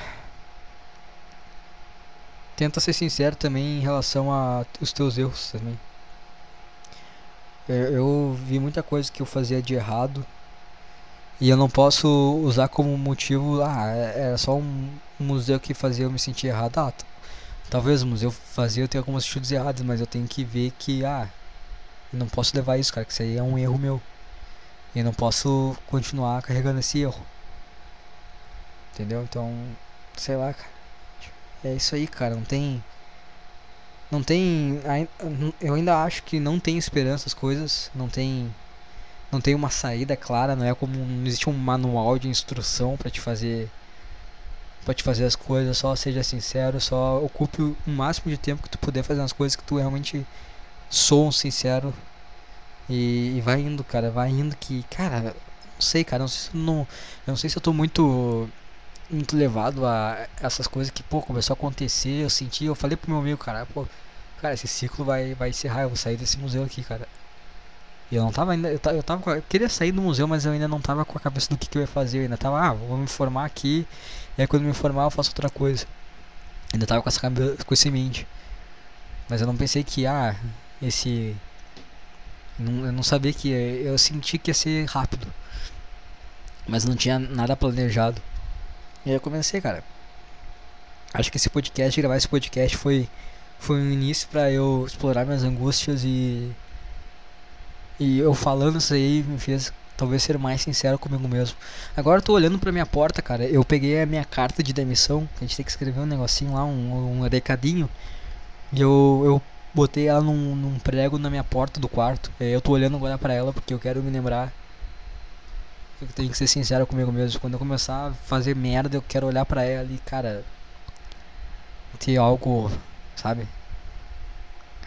Speaker 1: Tenta ser sincero também em relação a os teus erros também. Eu, eu vi muita coisa que eu fazia de errado e eu não posso usar como motivo, ah, é, era só um, museu que fazia eu me sentir errado. Ah, talvez o museu fazia eu ter algumas atitudes erradas, mas eu tenho que ver que, ah, eu não posso levar isso, cara, que isso aí é um erro meu. E não posso continuar carregando esse erro. Entendeu? Então, sei lá, cara. É isso aí, cara. Não tem. Não tem. Eu ainda acho que não tem esperança as coisas. Não tem. Não tem uma saída clara. Não é como. Não existe um manual de instrução para te fazer. Pra te fazer as coisas. Só seja sincero. Só ocupe o máximo de tempo que tu puder fazer as coisas que tu realmente sou um sincero e, e, vai indo, cara, vai indo que, cara, não sei, cara, não sei se não, eu não sei se eu tô muito muito levado a essas coisas que, pô, começou a acontecer, eu senti, eu falei pro meu amigo, cara, pô, cara, esse ciclo vai vai encerrar, eu vou sair desse museu aqui, cara. E eu não tava ainda, eu tava, eu, tava, eu queria sair do museu, mas eu ainda não tava com a cabeça do que, que eu ia fazer, eu ainda tava, ah, vou me formar aqui, e aí quando me formar eu faço outra coisa. Ainda tava com essa cabeça, com esse mente. Mas eu não pensei que, ah, esse eu não sabia que eu senti que ia ser rápido. Mas não tinha nada planejado. E aí eu comecei, cara. Acho que esse podcast, gravar esse podcast foi foi um início para eu explorar minhas angústias e e eu falando isso aí me fez talvez ser mais sincero comigo mesmo. Agora eu tô olhando pra minha porta, cara. Eu peguei a minha carta de demissão. A gente tem que escrever um negocinho lá, um, um recadinho. E eu, eu botei ela num, num prego na minha porta do quarto. Eu tô olhando agora pra ela porque eu quero me lembrar. Eu tenho que ser sincero comigo mesmo. Quando eu começar a fazer merda, eu quero olhar pra ela e, cara. Ter algo, sabe?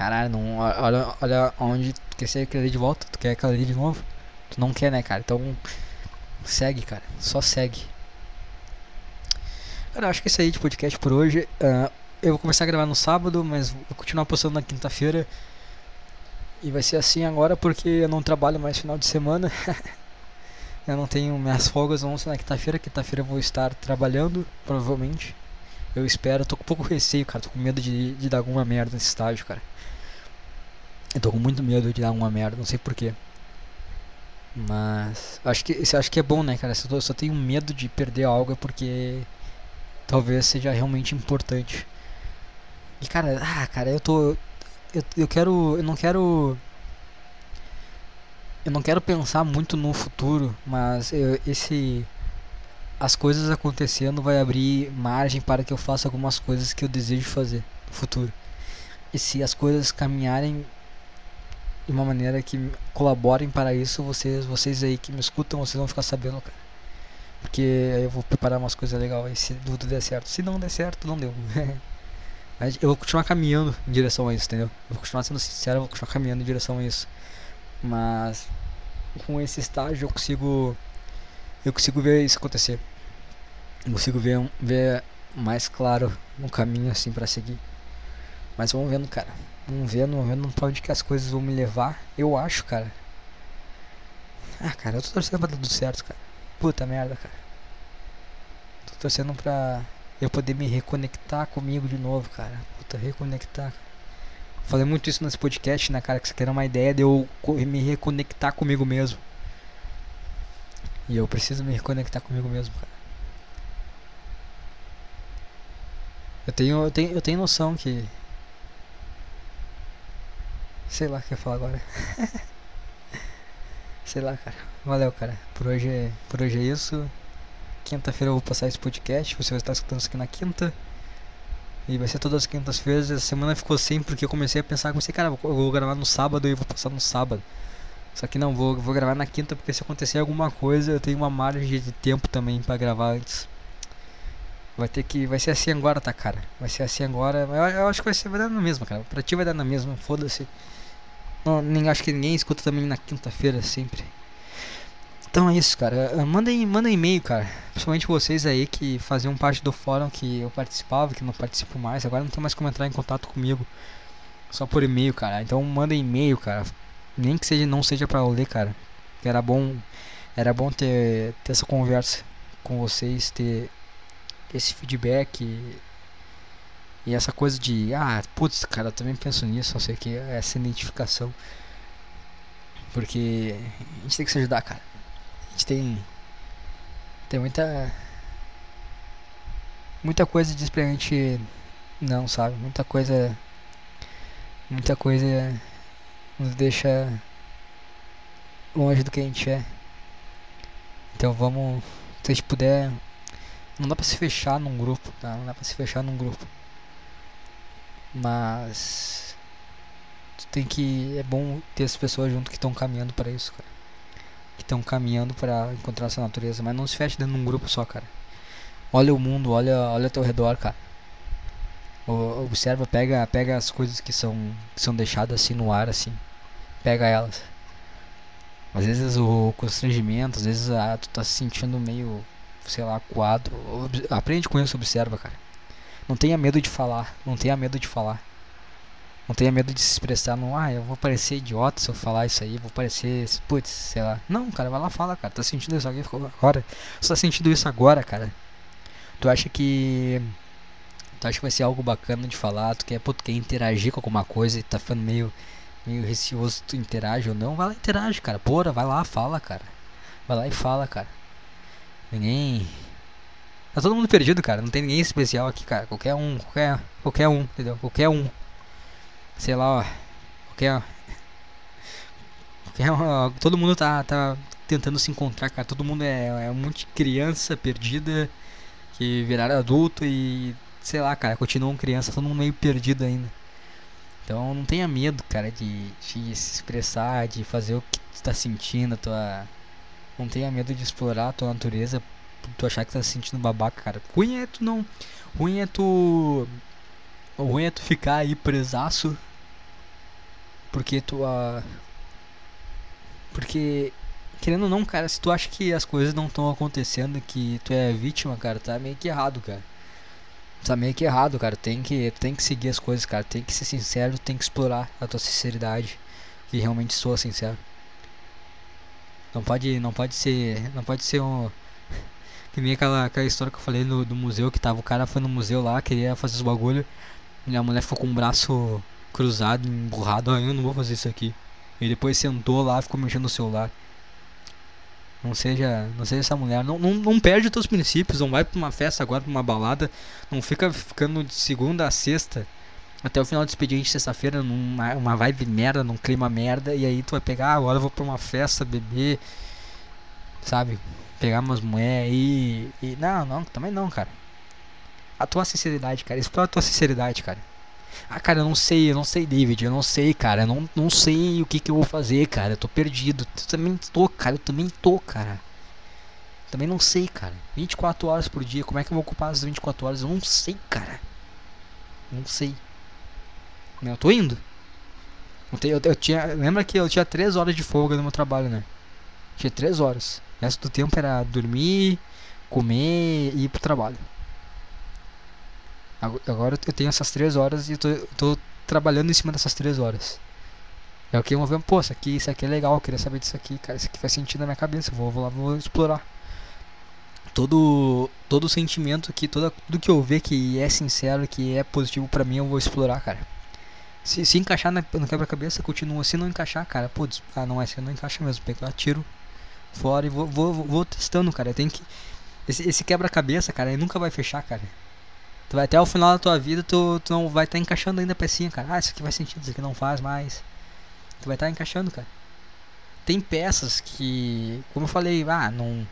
Speaker 1: Caralho, não, olha, olha onde tu quer ser aquele de volta. Tu quer aquela ali de novo? Tu não quer, né, cara? Então, segue, cara. Só segue. Cara, acho que é isso aí de podcast por hoje. Uh, eu vou começar a gravar no sábado, mas vou continuar postando na quinta-feira. E vai ser assim agora porque eu não trabalho mais final de semana. eu não tenho minhas folgas vão ser na quinta-feira. Quinta-feira eu vou estar trabalhando, provavelmente. Eu espero, tô com pouco receio, cara. Tô com medo de, de dar alguma merda nesse estágio, cara. Eu tô com muito medo de dar alguma merda, não sei porquê. Mas acho que acho que é bom, né, cara? Se eu só tenho medo de perder algo é porque talvez seja realmente importante. E cara, ah, cara, eu tô. Eu, eu quero. Eu não quero. Eu não quero pensar muito no futuro, mas eu, esse. As coisas acontecendo vai abrir margem para que eu faça algumas coisas que eu desejo fazer no futuro. E se as coisas caminharem de uma maneira que colaborem para isso, vocês, vocês aí que me escutam, vocês vão ficar sabendo, cara. Porque aí eu vou preparar umas coisas legais se tudo der certo. Se não der certo, não deu. eu vou continuar caminhando em direção a isso, entendeu? Eu vou continuar sendo sincero, eu vou continuar caminhando em direção a isso. Mas com esse estágio eu consigo eu consigo ver isso acontecer. Eu consigo ver ver mais claro um caminho assim para seguir. Mas vamos vendo, cara. Vamos vendo, vamos vendo pra onde que as coisas vão me levar. Eu acho, cara. Ah, cara, eu tô torcendo pra dar tudo certo, cara. Puta merda, cara. Tô torcendo pra eu poder me reconectar comigo de novo, cara. Puta, reconectar. Falei muito isso nesse podcast, né, cara? Que você quer uma ideia de eu me reconectar comigo mesmo. E eu preciso me reconectar comigo mesmo, cara. Eu tenho, eu tenho, eu tenho noção que. Sei lá o que eu falar agora. Sei lá, cara. Valeu, cara. Por hoje, por hoje é isso. quinta-feira eu vou passar esse podcast. Você vai estar escutando isso aqui na quinta. E vai ser todas as quintas-feiras. Essa semana ficou sem porque eu comecei a pensar, comecei, cara, eu vou gravar no sábado e vou passar no sábado. Só que não, vou, vou gravar na quinta porque se acontecer alguma coisa eu tenho uma margem de tempo também para gravar antes. Vai ter que. Vai ser assim agora, tá, cara? Vai ser assim agora. Eu, eu acho que vai ser vai dar na mesma, cara. Pra ti vai dar na mesma, foda-se. Não, nem, acho que ninguém escuta também na quinta-feira sempre. Então é isso, cara. Ah, mandem, mandem e-mail, cara. Principalmente vocês aí que faziam parte do fórum que eu participava, que não participo mais. Agora não tem mais como entrar em contato comigo. Só por e-mail, cara. Então mandem e-mail, cara. Nem que seja, não seja pra eu ler, cara. Era bom, era bom ter, ter essa conversa com vocês, ter esse feedback e, essa coisa de, ah, putz, cara, eu também penso nisso, não sei o que, essa identificação. Porque a gente tem que se ajudar, cara. A gente tem. Tem muita. Muita coisa diz pra gente. Não, sabe? Muita coisa. Muita coisa nos deixa longe do que a gente é. Então vamos, se a gente puder, não dá pra se fechar num grupo, tá? Não dá pra se fechar num grupo. Mas tem que é bom ter as pessoas junto que estão caminhando para isso, cara. Que estão caminhando para encontrar essa natureza, mas não se feche dentro de um grupo só, cara. Olha o mundo, olha, olha ao teu redor, cara. Observa, pega, pega as coisas que são, que são deixadas assim no ar, assim pega elas. Às vezes o constrangimento, às vezes ah, tu tá se sentindo meio, sei lá, coado. Aprende com isso, observa, cara. Não tenha medo de falar, não tenha medo de falar. Não tenha medo de se expressar no, ah, eu vou parecer idiota se eu falar isso aí, vou parecer, putz, sei lá. Não, cara, vai lá fala, cara. Tá sentindo isso aqui agora? Você tá sentindo isso agora, cara? Tu acha que tu acha que vai ser algo bacana de falar, tu quer, pô, tu quer interagir com alguma coisa e tá ficando meio meio receoso tu interage ou não, vai lá interage, cara. Porra, vai lá, fala, cara. Vai lá e fala, cara. Ninguém. Tá todo mundo perdido, cara. Não tem ninguém especial aqui, cara. Qualquer um, qualquer, qualquer um, entendeu? Qualquer um. Sei lá, ó. Qualquer. qualquer ó, todo mundo tá, tá tentando se encontrar, cara. Todo mundo é, é um monte de criança perdida que viraram adulto e. Sei lá, cara. Continuam criança, todo mundo meio perdido ainda. Então não tenha medo, cara, de, se expressar, de fazer o que tu tá sentindo, tua. Não tenha medo de explorar a tua natureza tu achar que tá se sentindo babaca, cara. Ruim é tu não. Ruim é tu. Ruim é tu ficar aí presaço. Porque tu. Uh, porque. Querendo ou não, cara, se tu acha que as coisas não estão acontecendo, que tu é vítima, cara, tá meio que errado, cara tá meio que errado, cara. Tem que, tem que seguir as coisas, cara. Tem que ser sincero, tem que explorar a tua sinceridade. E realmente sou sincero. Não pode, não pode ser, não pode ser um que nem aquela, aquela história que eu falei no, do museu que tava o cara foi no museu lá, queria fazer os bagulho, e a mulher ficou com o braço cruzado, emburrado, ah, eu não vou fazer isso aqui. E depois sentou lá, ficou mexendo no celular. Não seja, não seja essa mulher. Não, não, não perde os teus princípios. Não vai pra uma festa agora, pra uma balada. Não fica ficando de segunda a sexta. Até o final do expediente, sexta-feira, numa uma vibe merda, num clima merda. E aí tu vai pegar, ah, agora eu vou pra uma festa, beber. Sabe? Pegar umas mulheres e, e. Não, não, também não, cara. A tua sinceridade, cara. Explora a tua sinceridade, cara. Ah, cara, eu não sei, eu não sei, David, eu não sei, cara, eu não, não sei o que, que eu vou fazer, cara, eu tô perdido. Eu também tô, cara, eu também tô, cara. Também não sei, cara. 24 horas por dia, como é que eu vou ocupar as 24 horas? Eu não sei, cara. Não sei. Eu tô indo. Eu, eu, eu tinha, lembra que eu tinha 3 horas de folga no meu trabalho, né? Tinha 3 horas. O resto do tempo era dormir, comer e ir pro trabalho. Agora eu tenho essas três horas e tô, tô trabalhando em cima dessas três horas. É eu vou pô, isso aqui, isso aqui é legal, eu queria saber disso aqui, cara, isso aqui faz sentido na minha cabeça, vou, vou lá, vou explorar. Todo todo sentimento que toda, tudo que eu ver que é sincero, que é positivo para mim, eu vou explorar, cara. Se, se encaixar na, no quebra-cabeça, continua. Se não encaixar, cara, pô, ah, não é assim, não encaixa mesmo. Pego lá, tiro fora e vou, vou, vou testando, cara. Tem que. Esse, esse quebra-cabeça, cara, ele nunca vai fechar, cara. Tu vai até o final da tua vida, tu, tu não vai estar tá encaixando ainda a pecinha, cara. Ah, isso aqui faz sentido, isso aqui não faz mais. Tu vai estar tá encaixando, cara. Tem peças que, como eu falei, ah, não.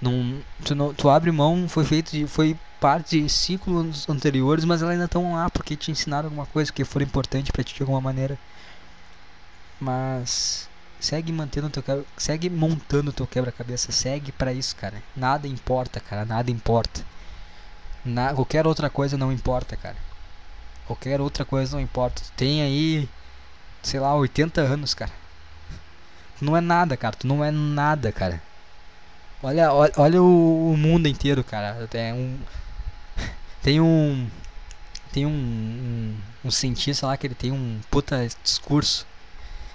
Speaker 1: Não, tu, não, tu abre mão, foi feito de, foi parte de ciclos anteriores, mas elas ainda estão lá porque te ensinaram alguma coisa que for importante para ti de alguma maneira. Mas segue mantendo teu segue montando teu quebra-cabeça, segue para isso, cara. Nada importa, cara, nada importa. Na, qualquer outra coisa não importa, cara. Qualquer outra coisa não importa. Tu tem aí, sei lá, 80 anos, cara. Não é nada, cara. Tu não é nada, cara. Olha, olha, olha o, o mundo inteiro, cara. Tem um. Tem um. Tem um, um, um cientista lá que ele tem um puta discurso.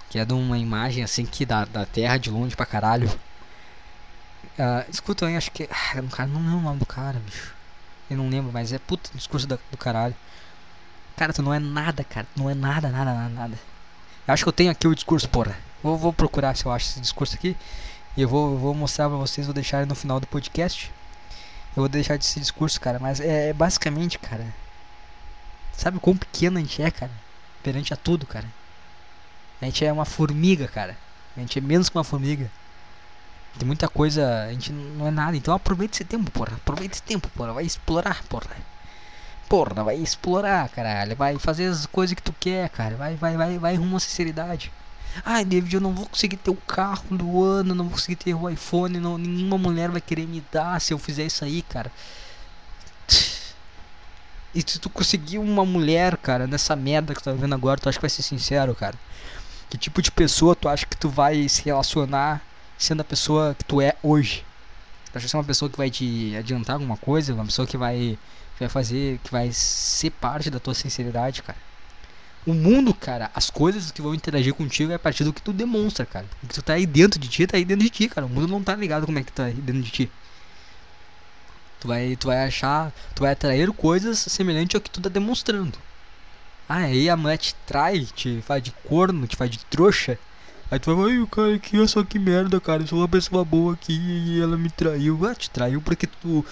Speaker 1: Que é de uma imagem assim que da, da Terra de longe pra caralho. Uh, escuta aí, acho que. Ah, cara, não lembro o nome do cara, bicho. Eu não lembro, mas é puta discurso do caralho. Cara, tu não é nada, cara. Tu não é nada, nada, nada, nada. Eu acho que eu tenho aqui o discurso, porra. Vou, vou procurar se eu acho esse discurso aqui. E eu vou, vou mostrar pra vocês, vou deixar no final do podcast. Eu vou deixar desse discurso, cara. Mas é, é basicamente, cara. Sabe quão pequeno a gente é, cara? Perante a tudo, cara. A gente é uma formiga, cara. A gente é menos que uma formiga. Tem muita coisa, a gente não é nada. Então aproveita esse tempo, porra. Aproveita esse tempo, porra. Vai explorar, porra. Porra, vai explorar, caralho. Vai fazer as coisas que tu quer, cara. Vai, vai, vai, vai rumo à sinceridade. Ai, David, eu não vou conseguir ter o carro do ano, não vou conseguir ter o iPhone, não, nenhuma mulher vai querer me dar se eu fizer isso aí, cara. E se tu conseguir uma mulher, cara, nessa merda que tu tá vendo agora, tu acha que vai ser sincero, cara? Que tipo de pessoa tu acha que tu vai se relacionar sendo a pessoa que tu é hoje? Tu acha que é uma pessoa que vai te adiantar alguma coisa? Uma pessoa que vai, que vai fazer, que vai ser parte da tua sinceridade, cara? O mundo, cara, as coisas que vão interagir contigo é a partir do que tu demonstra, cara. O que tu tá aí dentro de ti, tá aí dentro de ti, cara. O mundo não tá ligado como é que tá aí dentro de ti. Tu vai, tu vai achar, tu vai atrair coisas semelhantes ao que tu tá demonstrando. Ah, aí a mulher te trai, te faz de corno, te faz de trouxa. Aí tu vai, ai, cara, que eu sou que merda, cara. Eu sou uma pessoa boa aqui e ela me traiu. Ah, te traiu porque tu,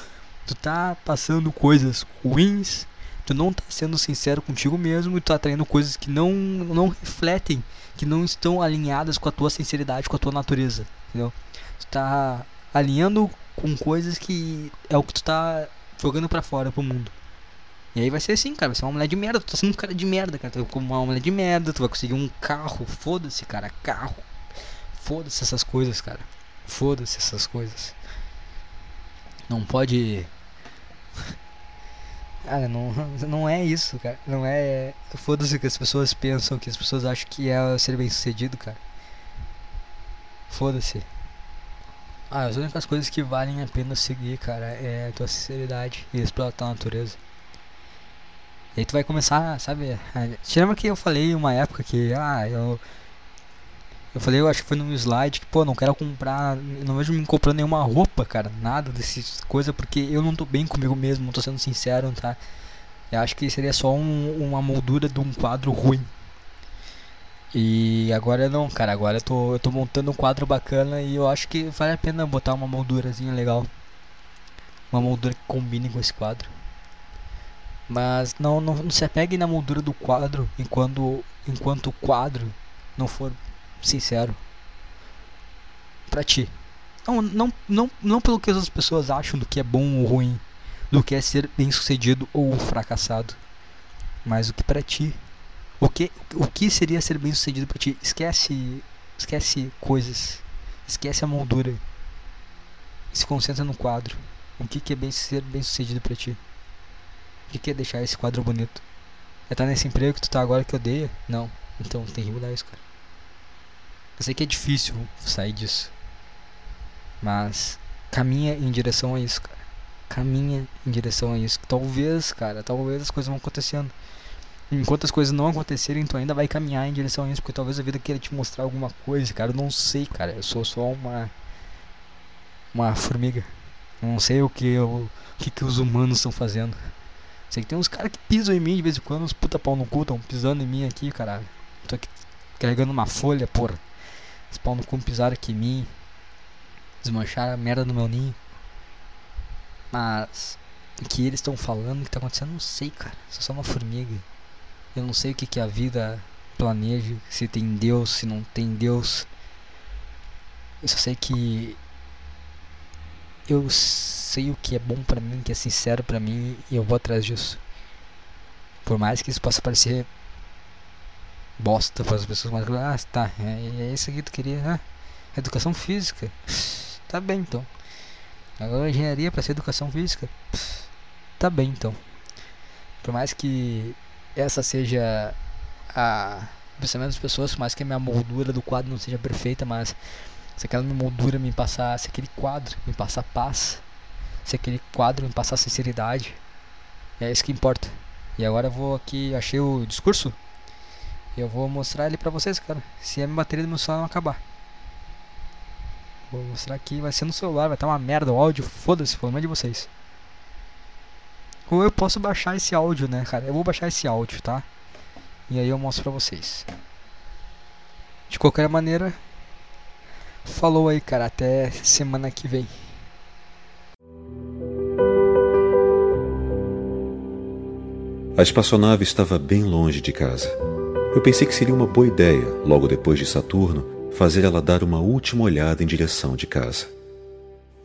Speaker 1: tu tá passando coisas ruins tu não tá sendo sincero contigo mesmo e tu tá atraindo coisas que não, não refletem, que não estão alinhadas com a tua sinceridade, com a tua natureza, entendeu? Tu tá alinhando com coisas que é o que tu tá jogando para fora pro mundo. E aí vai ser assim, cara, vai ser uma mulher de merda, tu tá sendo um cara de merda, cara, tu vai como uma mulher de merda, tu vai conseguir um carro, foda-se, cara, carro. Foda-se essas coisas, cara. Foda-se essas coisas. Não pode Cara, não, não é isso, cara. Não é. Foda-se que as pessoas pensam, que as pessoas acham que é ser bem sucedido, cara. Foda-se. Ah, as únicas coisas que valem a pena seguir, cara, é a tua sinceridade e explorar a tua natureza. E aí tu vai começar, sabe? Te lembra que eu falei uma época que, ah, eu eu falei, eu acho que foi num slide que, pô, não quero comprar, não vejo me comprando nenhuma roupa, cara, nada dessas coisas, porque eu não tô bem comigo mesmo, não tô sendo sincero, tá? Eu acho que seria só um, uma moldura de um quadro ruim. E agora não, cara, agora eu tô, eu tô montando um quadro bacana e eu acho que vale a pena botar uma moldurazinha legal. Uma moldura que combine com esse quadro. Mas não, não, não se apegue na moldura do quadro enquanto, enquanto o quadro não for sincero para ti. Não, não, não, não pelo que as pessoas acham do que é bom ou ruim, do que é ser bem sucedido ou fracassado, mas o que para ti, o que, o que seria ser bem sucedido para ti? Esquece, esquece coisas, esquece a moldura, se concentra no quadro. O que, que é bem ser bem sucedido para ti? O que, deixar esse quadro bonito? É tá nesse emprego que tu tá agora que odeia? Não. Então tem que mudar isso, cara. Eu sei que é difícil sair disso. Mas caminha em direção a isso, cara. Caminha em direção a isso. Talvez, cara, talvez as coisas vão acontecendo. Enquanto as coisas não acontecerem, tu ainda vai caminhar em direção a isso, porque talvez a vida queira te mostrar alguma coisa, cara. Eu não sei, cara. Eu sou só uma uma formiga. Eu não sei o que eu, o que, que os humanos estão fazendo. Sei que tem uns caras que pisam em mim de vez em quando, uns puta pau no cu, estão pisando em mim aqui, caralho. Tô aqui carregando uma folha, porra. Os pau no cu pisaram aqui em mim. Desmancharam a merda no meu ninho. Mas o que eles estão falando, o que está acontecendo, não sei, cara. Sou só uma formiga. Eu não sei o que, que a vida planeja, se tem Deus, se não tem Deus. Eu só sei que eu sei o que é bom para mim, que é sincero para mim e eu vou atrás disso. Por mais que isso possa parecer bosta para as pessoas, mas ah, tá, é, é isso que tu queria, ah, educação física. Tá bem então. Agora engenharia para ser educação física. Tá bem então. Por mais que essa seja a pensamento das pessoas, por mais que a minha moldura do quadro não seja perfeita, mas se aquela moldura me passar, se aquele quadro me passar paz, se aquele quadro me passar sinceridade, é isso que importa. E agora eu vou aqui, achei o discurso, e eu vou mostrar ele pra vocês, cara, se a minha bateria do meu celular não acabar. Vou mostrar aqui, vai ser no celular, vai estar uma merda o áudio, foda-se, problema de vocês. Ou eu posso baixar esse áudio, né, cara? Eu vou baixar esse áudio, tá? E aí eu mostro pra vocês. De qualquer maneira, falou aí, cara. Até semana que vem.
Speaker 2: A espaçonave estava bem longe de casa. Eu pensei que seria uma boa ideia, logo depois de Saturno, fazer ela dar uma última olhada em direção de casa.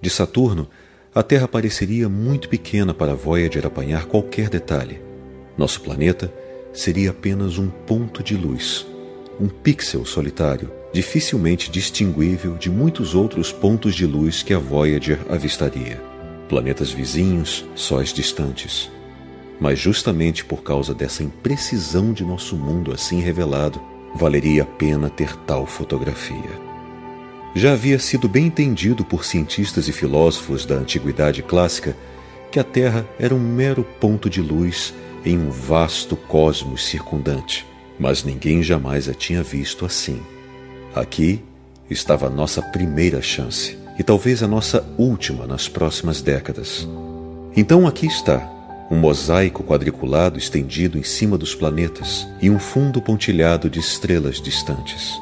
Speaker 2: De Saturno, a Terra pareceria muito pequena para a Voyager apanhar qualquer detalhe. Nosso planeta seria apenas um ponto de luz, um pixel solitário, dificilmente distinguível de muitos outros pontos de luz que a Voyager avistaria. Planetas vizinhos, sóis distantes. Mas justamente por causa dessa imprecisão de nosso mundo assim revelado, valeria a pena ter tal fotografia já havia sido bem entendido por cientistas e filósofos da antiguidade clássica que a Terra era um mero ponto de luz em um vasto cosmos circundante, mas ninguém jamais a tinha visto assim. Aqui estava a nossa primeira chance e talvez a nossa última nas próximas décadas. Então aqui está, um mosaico quadriculado estendido em cima dos planetas e um fundo pontilhado de estrelas distantes.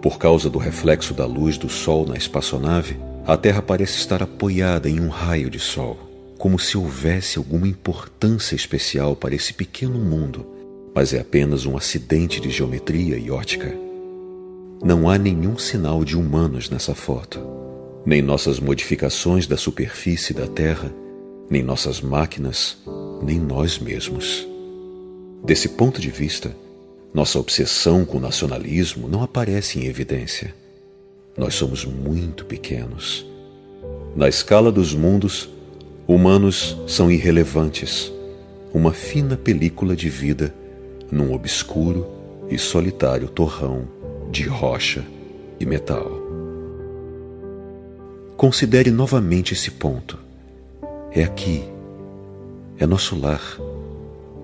Speaker 2: Por causa do reflexo da luz do Sol na espaçonave, a Terra parece estar apoiada em um raio de Sol, como se houvesse alguma importância especial para esse pequeno mundo, mas é apenas um acidente de geometria e ótica. Não há nenhum sinal de humanos nessa foto, nem nossas modificações da superfície da Terra, nem nossas máquinas, nem nós mesmos. Desse ponto de vista, nossa obsessão com o nacionalismo não aparece em evidência. Nós somos muito pequenos. Na escala dos mundos, humanos são irrelevantes, uma fina película de vida num obscuro e solitário torrão de rocha e metal. Considere novamente esse ponto. É aqui, é nosso lar,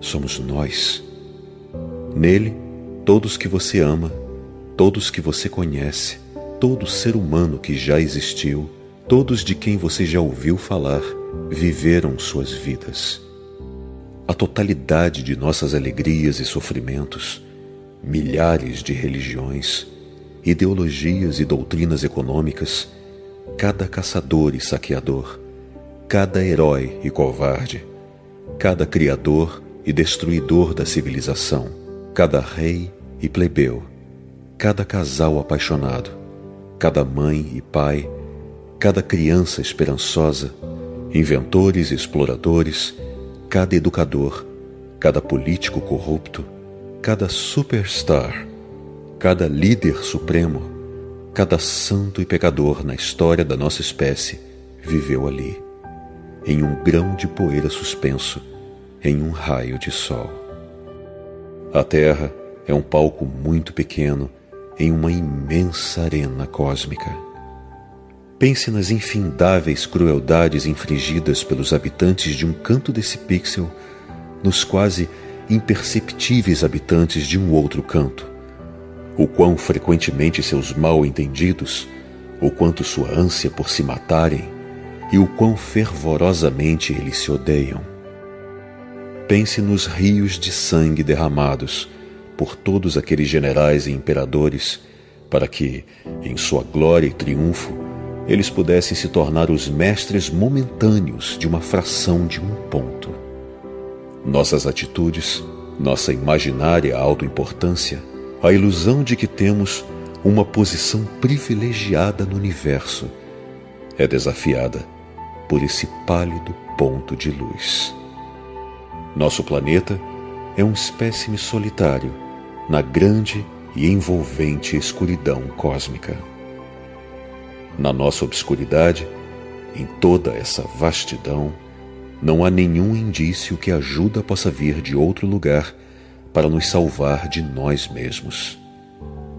Speaker 2: somos nós. Nele, todos que você ama, todos que você conhece, todo ser humano que já existiu, todos de quem você já ouviu falar, viveram suas vidas. A totalidade de nossas alegrias e sofrimentos, milhares de religiões, ideologias e doutrinas econômicas, cada caçador e saqueador, cada herói e covarde, cada criador e destruidor da civilização cada rei e plebeu, cada casal apaixonado, cada mãe e pai, cada criança esperançosa, inventores e exploradores, cada educador, cada político corrupto, cada superstar, cada líder supremo, cada santo e pecador na história da nossa espécie viveu ali, em um grão de poeira suspenso, em um raio de sol. A Terra é um palco muito pequeno em uma imensa arena cósmica. Pense nas infindáveis crueldades infligidas pelos habitantes de um canto desse pixel nos quase imperceptíveis habitantes de um outro canto. O quão frequentemente seus mal-entendidos, o quanto sua ânsia por se matarem e o quão fervorosamente eles se odeiam. Pense nos rios de sangue derramados por todos aqueles generais e imperadores, para que, em sua glória e triunfo, eles pudessem se tornar os mestres momentâneos de uma fração de um ponto. Nossas atitudes, nossa imaginária autoimportância, a ilusão de que temos uma posição privilegiada no universo, é desafiada por esse pálido ponto de luz. Nosso planeta é um espécime solitário na grande e envolvente escuridão cósmica. Na nossa obscuridade, em toda essa vastidão, não há nenhum indício que ajuda possa vir de outro lugar para nos salvar de nós mesmos.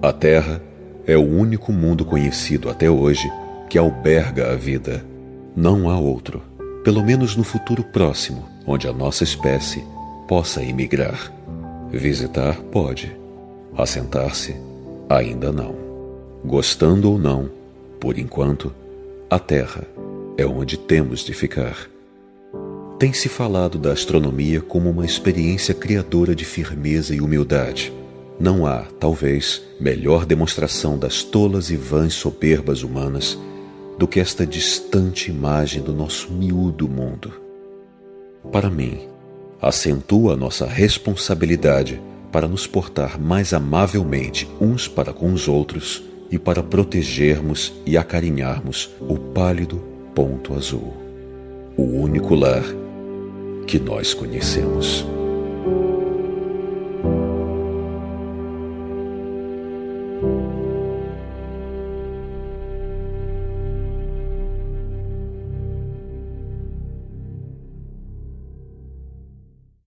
Speaker 2: A Terra é o único mundo conhecido até hoje que alberga a vida. Não há outro, pelo menos no futuro próximo, onde a nossa espécie possa emigrar. Visitar pode, assentar-se ainda não. Gostando ou não, por enquanto, a Terra é onde temos de ficar. Tem-se falado da astronomia como uma experiência criadora de firmeza e humildade. Não há, talvez, melhor demonstração das tolas e vãs soberbas humanas do que esta distante imagem do nosso miúdo mundo. Para mim, acentua a nossa responsabilidade para nos portar mais amavelmente uns para com os outros e para protegermos e acarinharmos o pálido ponto azul, o único lar que nós conhecemos.